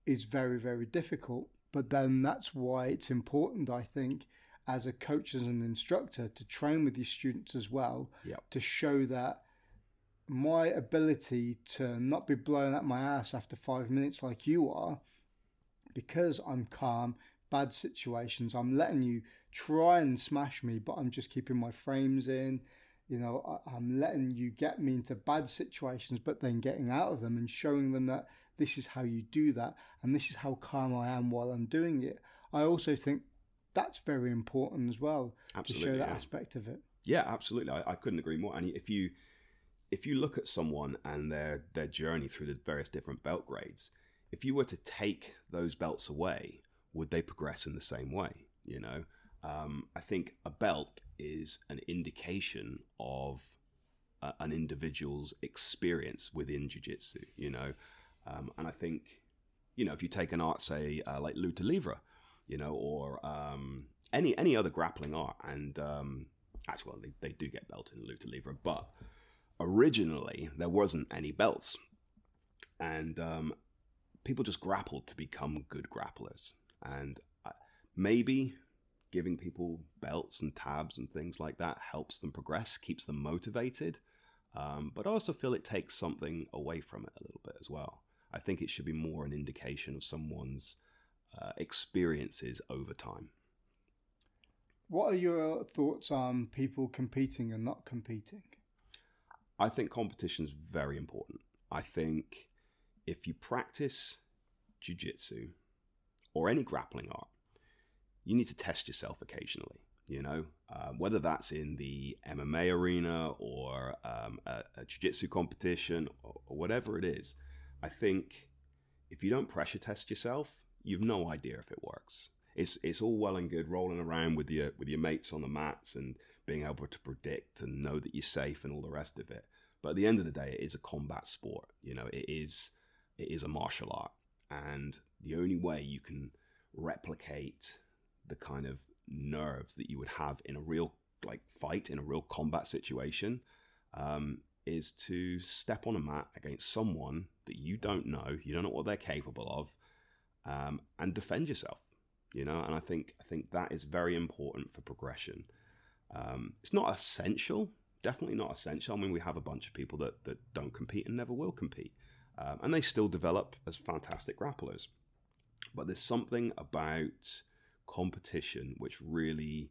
is very very difficult but then that's why it's important i think as a coach as an instructor to train with your students as well Yep. to show that my ability to not be blown at my ass after five minutes like you are because i'm calm bad situations i'm letting you try and smash me but i'm just keeping my frames in you know I, i'm letting you get me into bad situations but then getting out of them and showing them that this is how you do that and this is how calm i am while i'm doing it i also think that's very important as well Absolutely. to show that yeah. aspect of it Yeah, absolutely. I, I couldn't agree more. And if you if you look at someone and their their journey through the various different belt grades, if you were to take those belts away, would they progress in the same way? You know, um, I think a belt is an indication of uh, an individual's experience within jiu-jitsu. You know, um, and I think you know if you take an art, say uh, like luta livre, you know, or um, any any other grappling art, and um, actually, well, they, they do get belted in luta livre, but originally there wasn't any belts, and um, people just grappled to become good grapplers, and uh, maybe giving people belts and tabs and things like that helps them progress, keeps them motivated. Um, but I also feel it takes something away from it a little bit as well. I think it should be more an indication of someone's uh, experiences over time. what are your thoughts on people competing and not competing I think competition is very important. I think if you practice jujitsu or any grappling art, you need to test yourself occasionally. You know, uh, whether that's in the MMA arena or um, a, a jiu-jitsu competition or, or whatever it is. I think if you don't pressure test yourself, you've no idea if it works. It's it's all well and good rolling around with your with your mates on the mats and being able to predict and know that you're safe and all the rest of it. But at the end of the day, it is a combat sport. You know, it is it is a martial art, and the only way you can replicate the kind of nerves that you would have in a real like fight in a real combat situation um, is to step on a mat against someone that you don't know, you don't know what they're capable of, um, and defend yourself. You know, and I think I think that is very important for progression. Um, it's not essential, definitely not essential. I mean, we have a bunch of people that that don't compete and never will compete, um, and they still develop as fantastic grapplers. But there's something about competition which really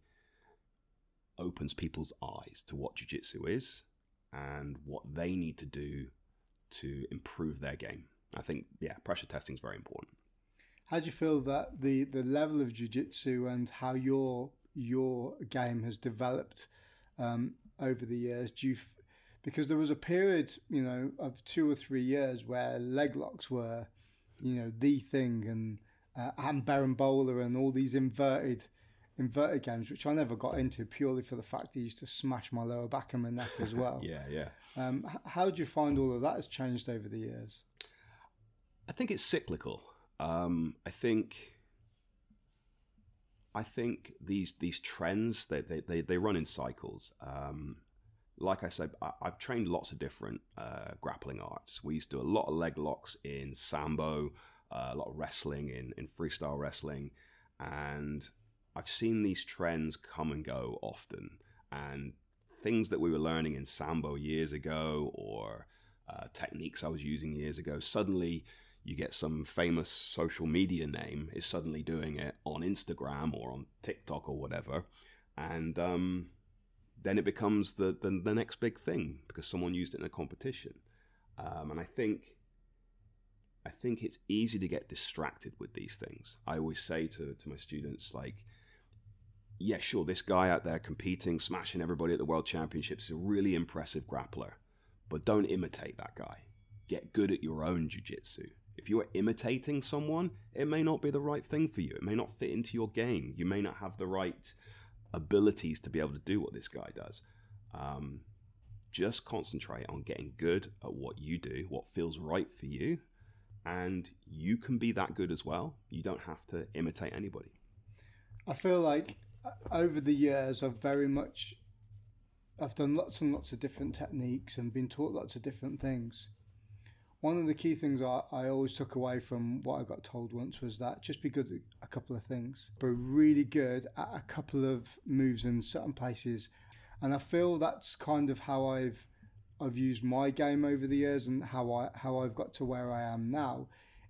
opens people's eyes to what jiu-jitsu is and what they need to do to improve their game. I think yeah, pressure testing is very important. How do you feel that the the level of jiu-jitsu and how your your game has developed um, over the years? Do you f- because there was a period, you know, of two or three years where leg locks were, you know, the thing, and uh, and berimbolo and all these inverted inverted games, which I never got into purely for the fact he used to smash my lower back and my neck as well. yeah, yeah. Um, how do you find all of that has changed over the years? I think it's cyclical. Um, I think I think these these trends they they, they, they run in cycles. Um, like I said, I, have trained lots of different uh, grappling arts. We used to do a lot of leg locks in sambo, uh, a lot of wrestling in in freestyle wrestling, and I've seen these trends come and go often. And things that we were learning in sambo years ago, or uh, techniques I was using years ago, suddenly you get some famous social media name is suddenly doing it on Instagram or on TikTok or whatever, and um, then it becomes the, the, the next big thing because someone used it in a competition. Um, and I think I think it's easy to get distracted with these things. I always say to, to my students, like, yeah, sure, this guy out there competing, smashing everybody at the World Championships is a really impressive grappler, but don't imitate that guy. Get good at your own jiu-jitsu. If you are imitating someone, it may not be the right thing for you. It may not fit into your game. You may not have the right abilities to be able to do what this guy does. Um, just concentrate on getting good at what you do, what feels right for you, and you can be that good as well. You don't have to imitate anybody. I feel like uh, over the years, I've very much, I've done lots and lots of different techniques and been taught lots of different things one of the key things I, I always took away from what I got told once was that just be good at a couple of things, but really good at a couple of moves in certain places. And I feel that's kind of how I've I've used my game over the years and how I how I've got to where I am now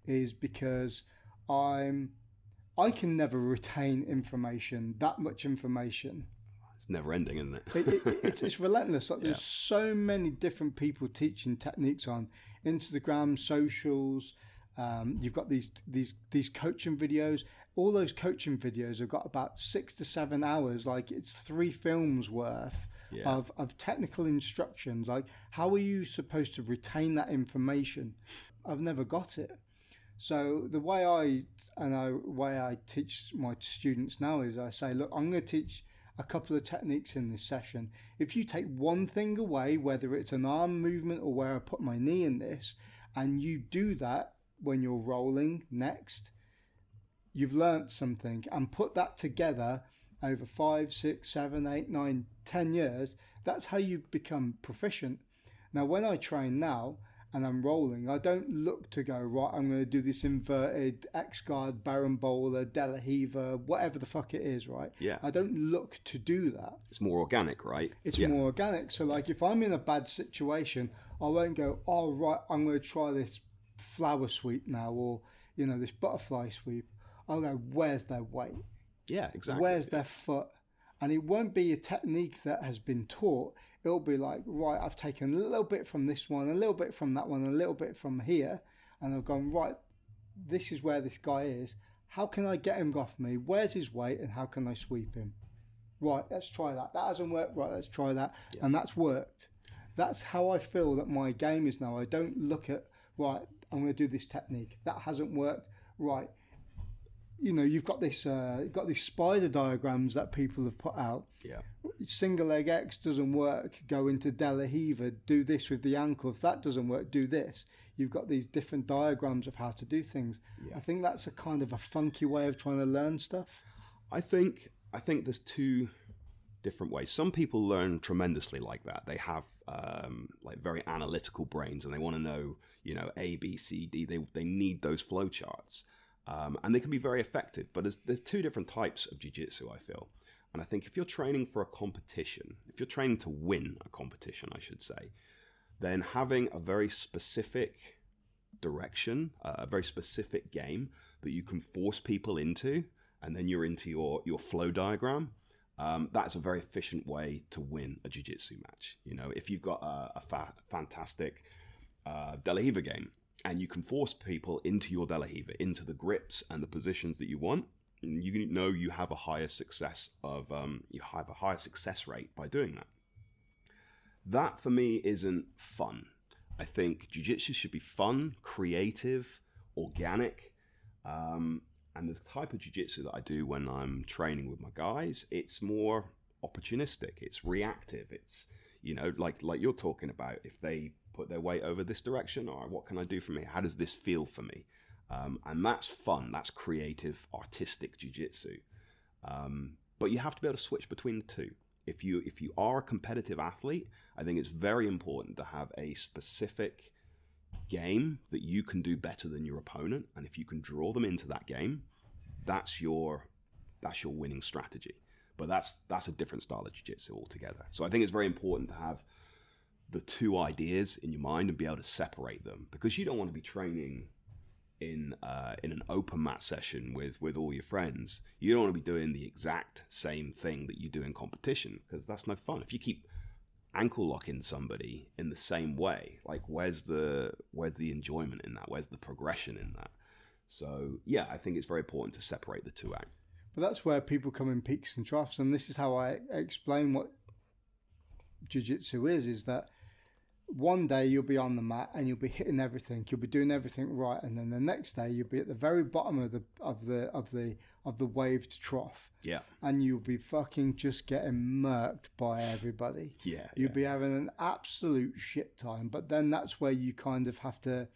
is because I'm I can never retain information, that much information. It's never ending, isn't it? it, it it's, it's relentless. Like there's so many different people teaching techniques on Instagram, socials. Um, you've got these these these coaching videos. All those coaching videos have got about six to seven hours. Like it's three films worth yeah. of of technical instructions. Like how are you supposed to retain that information? I've never got it. So the way I and I way I teach my students now is I say, look, I'm going to teach a couple of techniques in this session. If you take one thing away, whether it's an arm movement or where I put my knee in this, and you do that when you're rolling next, you've learnt something and put that together over five, six, seven, eight, nine, ten years. That's how you become proficient. Now, when I train now, and I'm rolling, I don't look to go, right, I'm going to do this inverted X guard, berimbolo, De La Riva, whatever the fuck it is, right? Yeah. I don't look to do that. It's more organic, right? It's yeah. more organic. So, like, if I'm in a bad situation, I won't go, oh, right, I'm going to try this flower sweep now or, you know, this butterfly sweep. I'll go, where's their weight? Yeah, exactly. Where's their foot? And it won't be a technique that has been taught it'll be like, right, I've taken a little bit from this one, a little bit from that one, a little bit from here, and I've gone, right, this is where this guy is. How can I get him off me? Where's his weight, and how can I sweep him? Right, let's try that. That hasn't worked. Right, let's try that. Yeah. And that's worked. That's how I feel that my game is now. I don't look at, right, I'm going to do this technique. That hasn't worked. Right, you know you've got this uh, you've got these spider diagrams that people have put out. Yeah. Single leg X doesn't work. Go into De La Do this with the ankle. If that doesn't work, do this. You've got these different diagrams of how to do things. Yeah. I think that's a kind of a funky way of trying to learn stuff. I think I think there's two different ways. Some people learn tremendously like that. They have um, like very analytical brains and they want to know, you know, A, B, C, D. They they need those flowcharts. Um, and they can be very effective. But there's, there's two different types of jiu-jitsu, I feel. And I think if you're training for a competition, if you're training to win a competition, I should say, then having a very specific direction, uh, a very specific game that you can force people into and then you're into your your flow diagram. Um, that's a very efficient way to win a jiu-jitsu match. You know, if you've got a, a fa- fantastic uh, game and you can force people into your De La Riva, into the grips and the positions that you want, you know you have a higher success of um, you have a higher success rate by doing that. That for me isn't fun. I think jiu-jitsu should be fun, creative, organic. Um, and the type of jiu-jitsu that I do when I'm training with my guys, it's more opportunistic. It's reactive. It's you know like like you're talking about. If they put their weight over this direction, or what can I do for me? How does this feel for me? Um, and that's fun. That's creative, artistic jiu-jitsu. Um, but you have to be able to switch between the two. If you if you are a competitive athlete, I think it's very important to have a specific game that you can do better than your opponent, and if you can draw them into that game, that's your that's your winning strategy. But that's that's a different style of jiu-jitsu altogether. So I think it's very important to have the two ideas in your mind and be able to separate them because you don't want to be training in uh, in an open mat session with with all your friends, you don't want to be doing the exact same thing that you do in competition because that's no fun. If you keep ankle locking somebody in the same way, like where's the where's the enjoyment in that? Where's the progression in that? So yeah, I think it's very important to separate the two out. But that's where people come in peaks and troughs, and this is how I explain what jiu-jitsu is: is that one day you'll be on the mat and you'll be hitting everything. You'll be doing everything right and then the next day you'll be at the very bottom of the of the of the of the waved trough. Yeah. And you'll be fucking just getting murked by everybody. Yeah you'll yeah. be having an absolute shit time but then that's where you kind of have to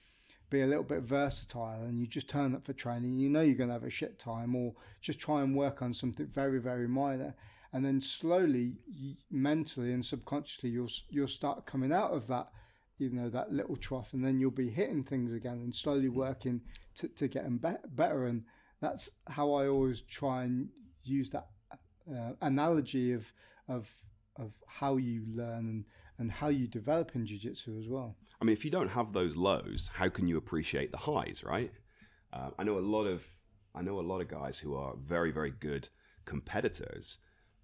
be a little bit versatile and you just turn up for training. You know you're going to have a shit time or just try and work on something very very minor and then slowly mentally and subconsciously you'll you'll start coming out of that you know that little trough and then you'll be hitting things again and slowly working to, to get them be- better. And that's how I always try and use that uh, analogy of of of how you learn and and how you develop in jiu-jitsu as well. I mean if you don't have those lows how can you appreciate the highs right? Uh, I know a lot of I know a lot of guys who are very very good competitors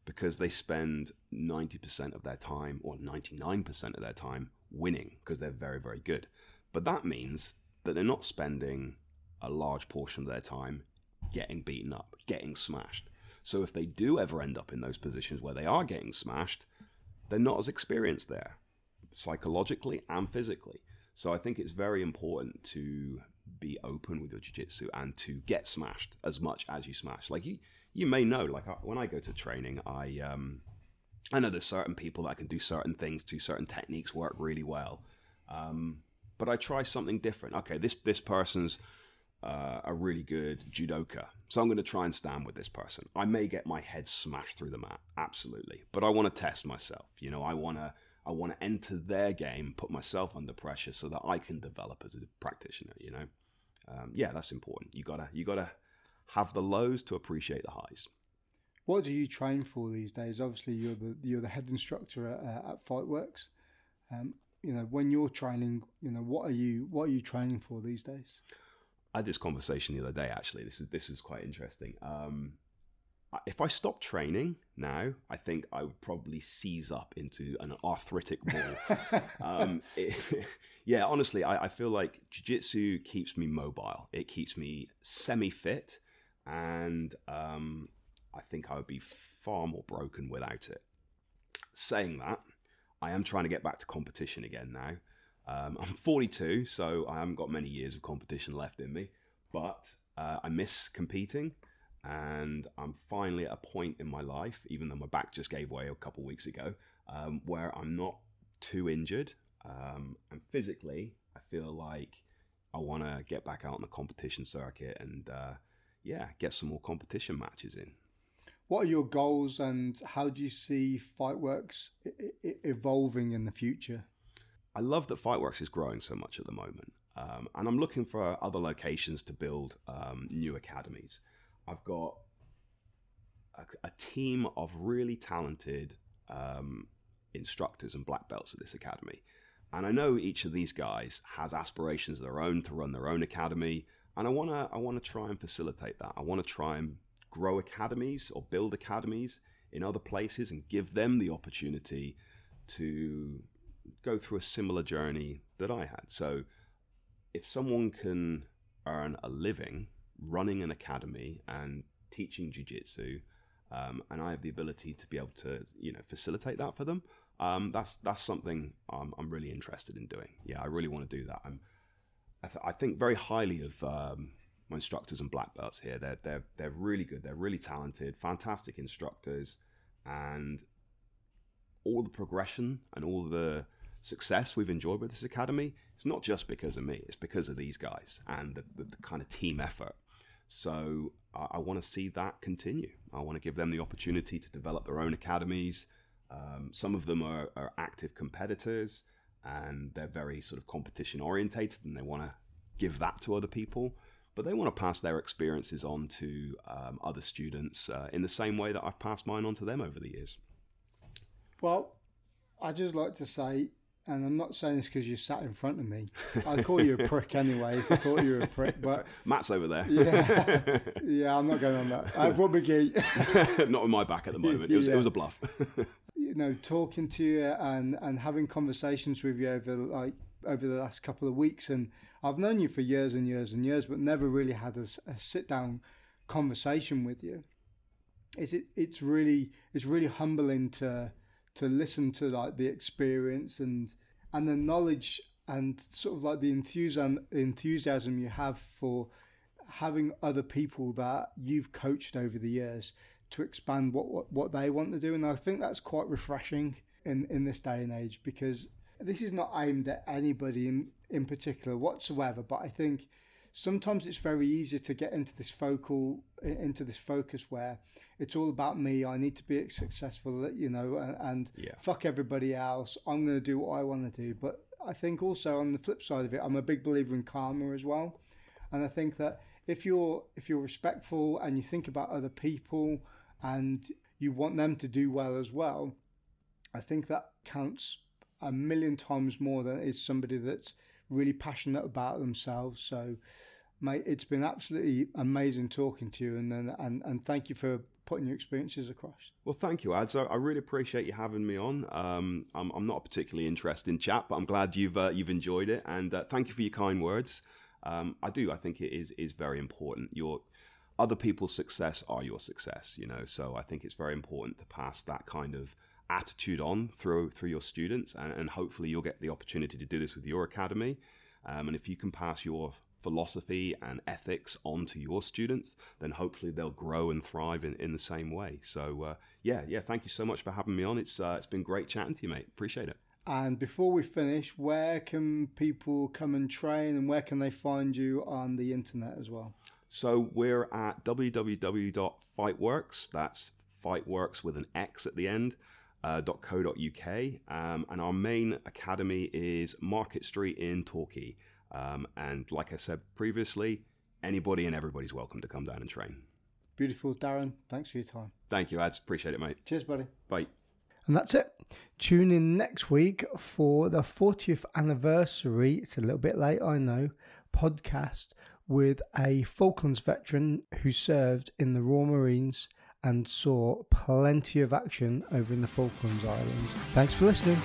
because they spend 90% of their time or 99% of their time winning because they're very, very good. But that means that they're not spending a large portion of their time getting beaten up, getting smashed. So if they do ever end up in those positions where they are getting smashed, they're not as experienced there, psychologically and physically. So I think it's very important to be open with your jiu-jitsu and to get smashed as much as you smash. Like you, you may know, like when I go to training, I um, I know there's certain people that can do certain things to certain techniques work really well, um, but I try something different. Okay, this this person's uh, a really good judoka, so I'm going to try and stand with this person. I may get my head smashed through the mat, absolutely, but I want to test myself. You know, I want to. I want to enter their game, put myself under pressure, so that I can develop as a practitioner. You know, um, yeah, that's important. You gotta, you gotta have the lows to appreciate the highs. What do you train for these days? Obviously, you're the you're the head instructor at, uh, at Fightworx. Um, you know, when you're training, you know, what are you what are you training for these days? I had this conversation the other day. Actually, this is this is quite interesting. Um, if I stop training now, I think I would probably seize up into an arthritic ball. um, it, yeah, honestly, I, I feel like jiu-jitsu keeps me mobile. It keeps me semi-fit, and um, I think I would be far more broken without it. Saying that, I am trying to get back to competition again now. Um, I'm 42, so I haven't got many years of competition left in me, but uh, I miss competing, and I'm finally at a point in my life, even though my back just gave way a couple weeks ago, um, where I'm not too injured, um, and physically, I feel like I want to get back out on the competition circuit and uh, yeah, get some more competition matches in. What are your goals and how do you see Fightworx evolving in the future? I love that Fightworx is growing so much at the moment. Um, and I'm looking for other locations to build um, new academies. I've got a, a team of really talented um, instructors and black belts at this academy. And I know each of these guys has aspirations of their own to run their own academy. And I want to I want to try and facilitate that. I want to try and grow academies or build academies in other places and give them the opportunity to go through a similar journey that I had. So if someone can earn a living running an academy and teaching jiu-jitsu um, and I have the ability to be able to you know facilitate that for them um, that's that's something I'm, I'm, really interested in doing. Yeah I really want to do that. I'm I, th- I think very highly of um, my instructors and black belts here. They're, they're they're really good. They're really talented fantastic instructors and all the progression and all the success we've enjoyed with this academy it's not just because of me it's because of these guys and the, the, the kind of team effort. So I, I want to see that continue. I want to give them the opportunity to develop their own academies um, some of them are, are, active competitors and they're very sort of competition orientated and they want to give that to other people but they want to pass their experiences on to um, other students uh, in the same way that i've passed mine on to them over the years well i just like to say and I'm not saying this because you sat in front of me. I'd call you a prick anyway if I thought you were a prick. But Matt's over there. yeah, yeah, I'm not going on that. I brought McGee. not on my back at the moment. It was, yeah. it was a bluff. You know, talking to you and and having conversations with you over like over the last couple of weeks, and I've known you for years and years and years, but never really had a, a sit down conversation with you. Is it? It's really it's really humbling to to listen to like the experience and and the knowledge and sort of like the enthusiasm enthusiasm you have for having other people that you've coached over the years to expand what, what, what they want to do and I think that's quite refreshing in, in this day and age because this is not aimed at anybody in, in particular whatsoever but I think sometimes it's very easy to get into this focal into this focus where it's all about me i need to be successful you know and, and yeah. fuck everybody else i'm going to do what i want to do but i think also on the flip side of it i'm a big believer in karma as well and i think that if you're if you're respectful and you think about other people and you want them to do well as well i think that counts a million times more than is somebody that's really passionate about themselves. So, mate, it's been absolutely amazing talking to you, and and and thank you for putting your experiences across. Well, thank you, Adz. I really appreciate you having me on. Um, I'm, I'm not a particularly interested in chat, but I'm glad you've uh, you've enjoyed it, and uh, thank you for your kind words. Um, I do. I think it is is very important. Your other people's success are your success, you know. So I think it's very important to pass that kind of attitude on through through your students, and, and hopefully you'll get the opportunity to do this with your academy. Um, and if you can pass your philosophy and ethics onto your students, then hopefully they'll grow and thrive in, in the same way. So uh, yeah, yeah, thank you so much for having me on. It's uh, it's been great chatting to you, mate. Appreciate it. And before we finish, where can people come and train, and where can they find you on the internet as well? So we're at www.fightworx. That's Fightworx with an X at the end uh, .co.uk, um, and our main academy is Market Street in Torquay. Um, and like I said previously, anybody and everybody's welcome to come down and train. Beautiful, Darren. Thanks for your time. Thank you, Adz. Appreciate it, mate. Cheers, buddy. Bye. And that's it. Tune in next week for the 40th anniversary. It's a little bit late, I know. Podcast with a Falklands veteran who served in the Royal Marines and saw plenty of action over in the Falklands Islands. Thanks for listening.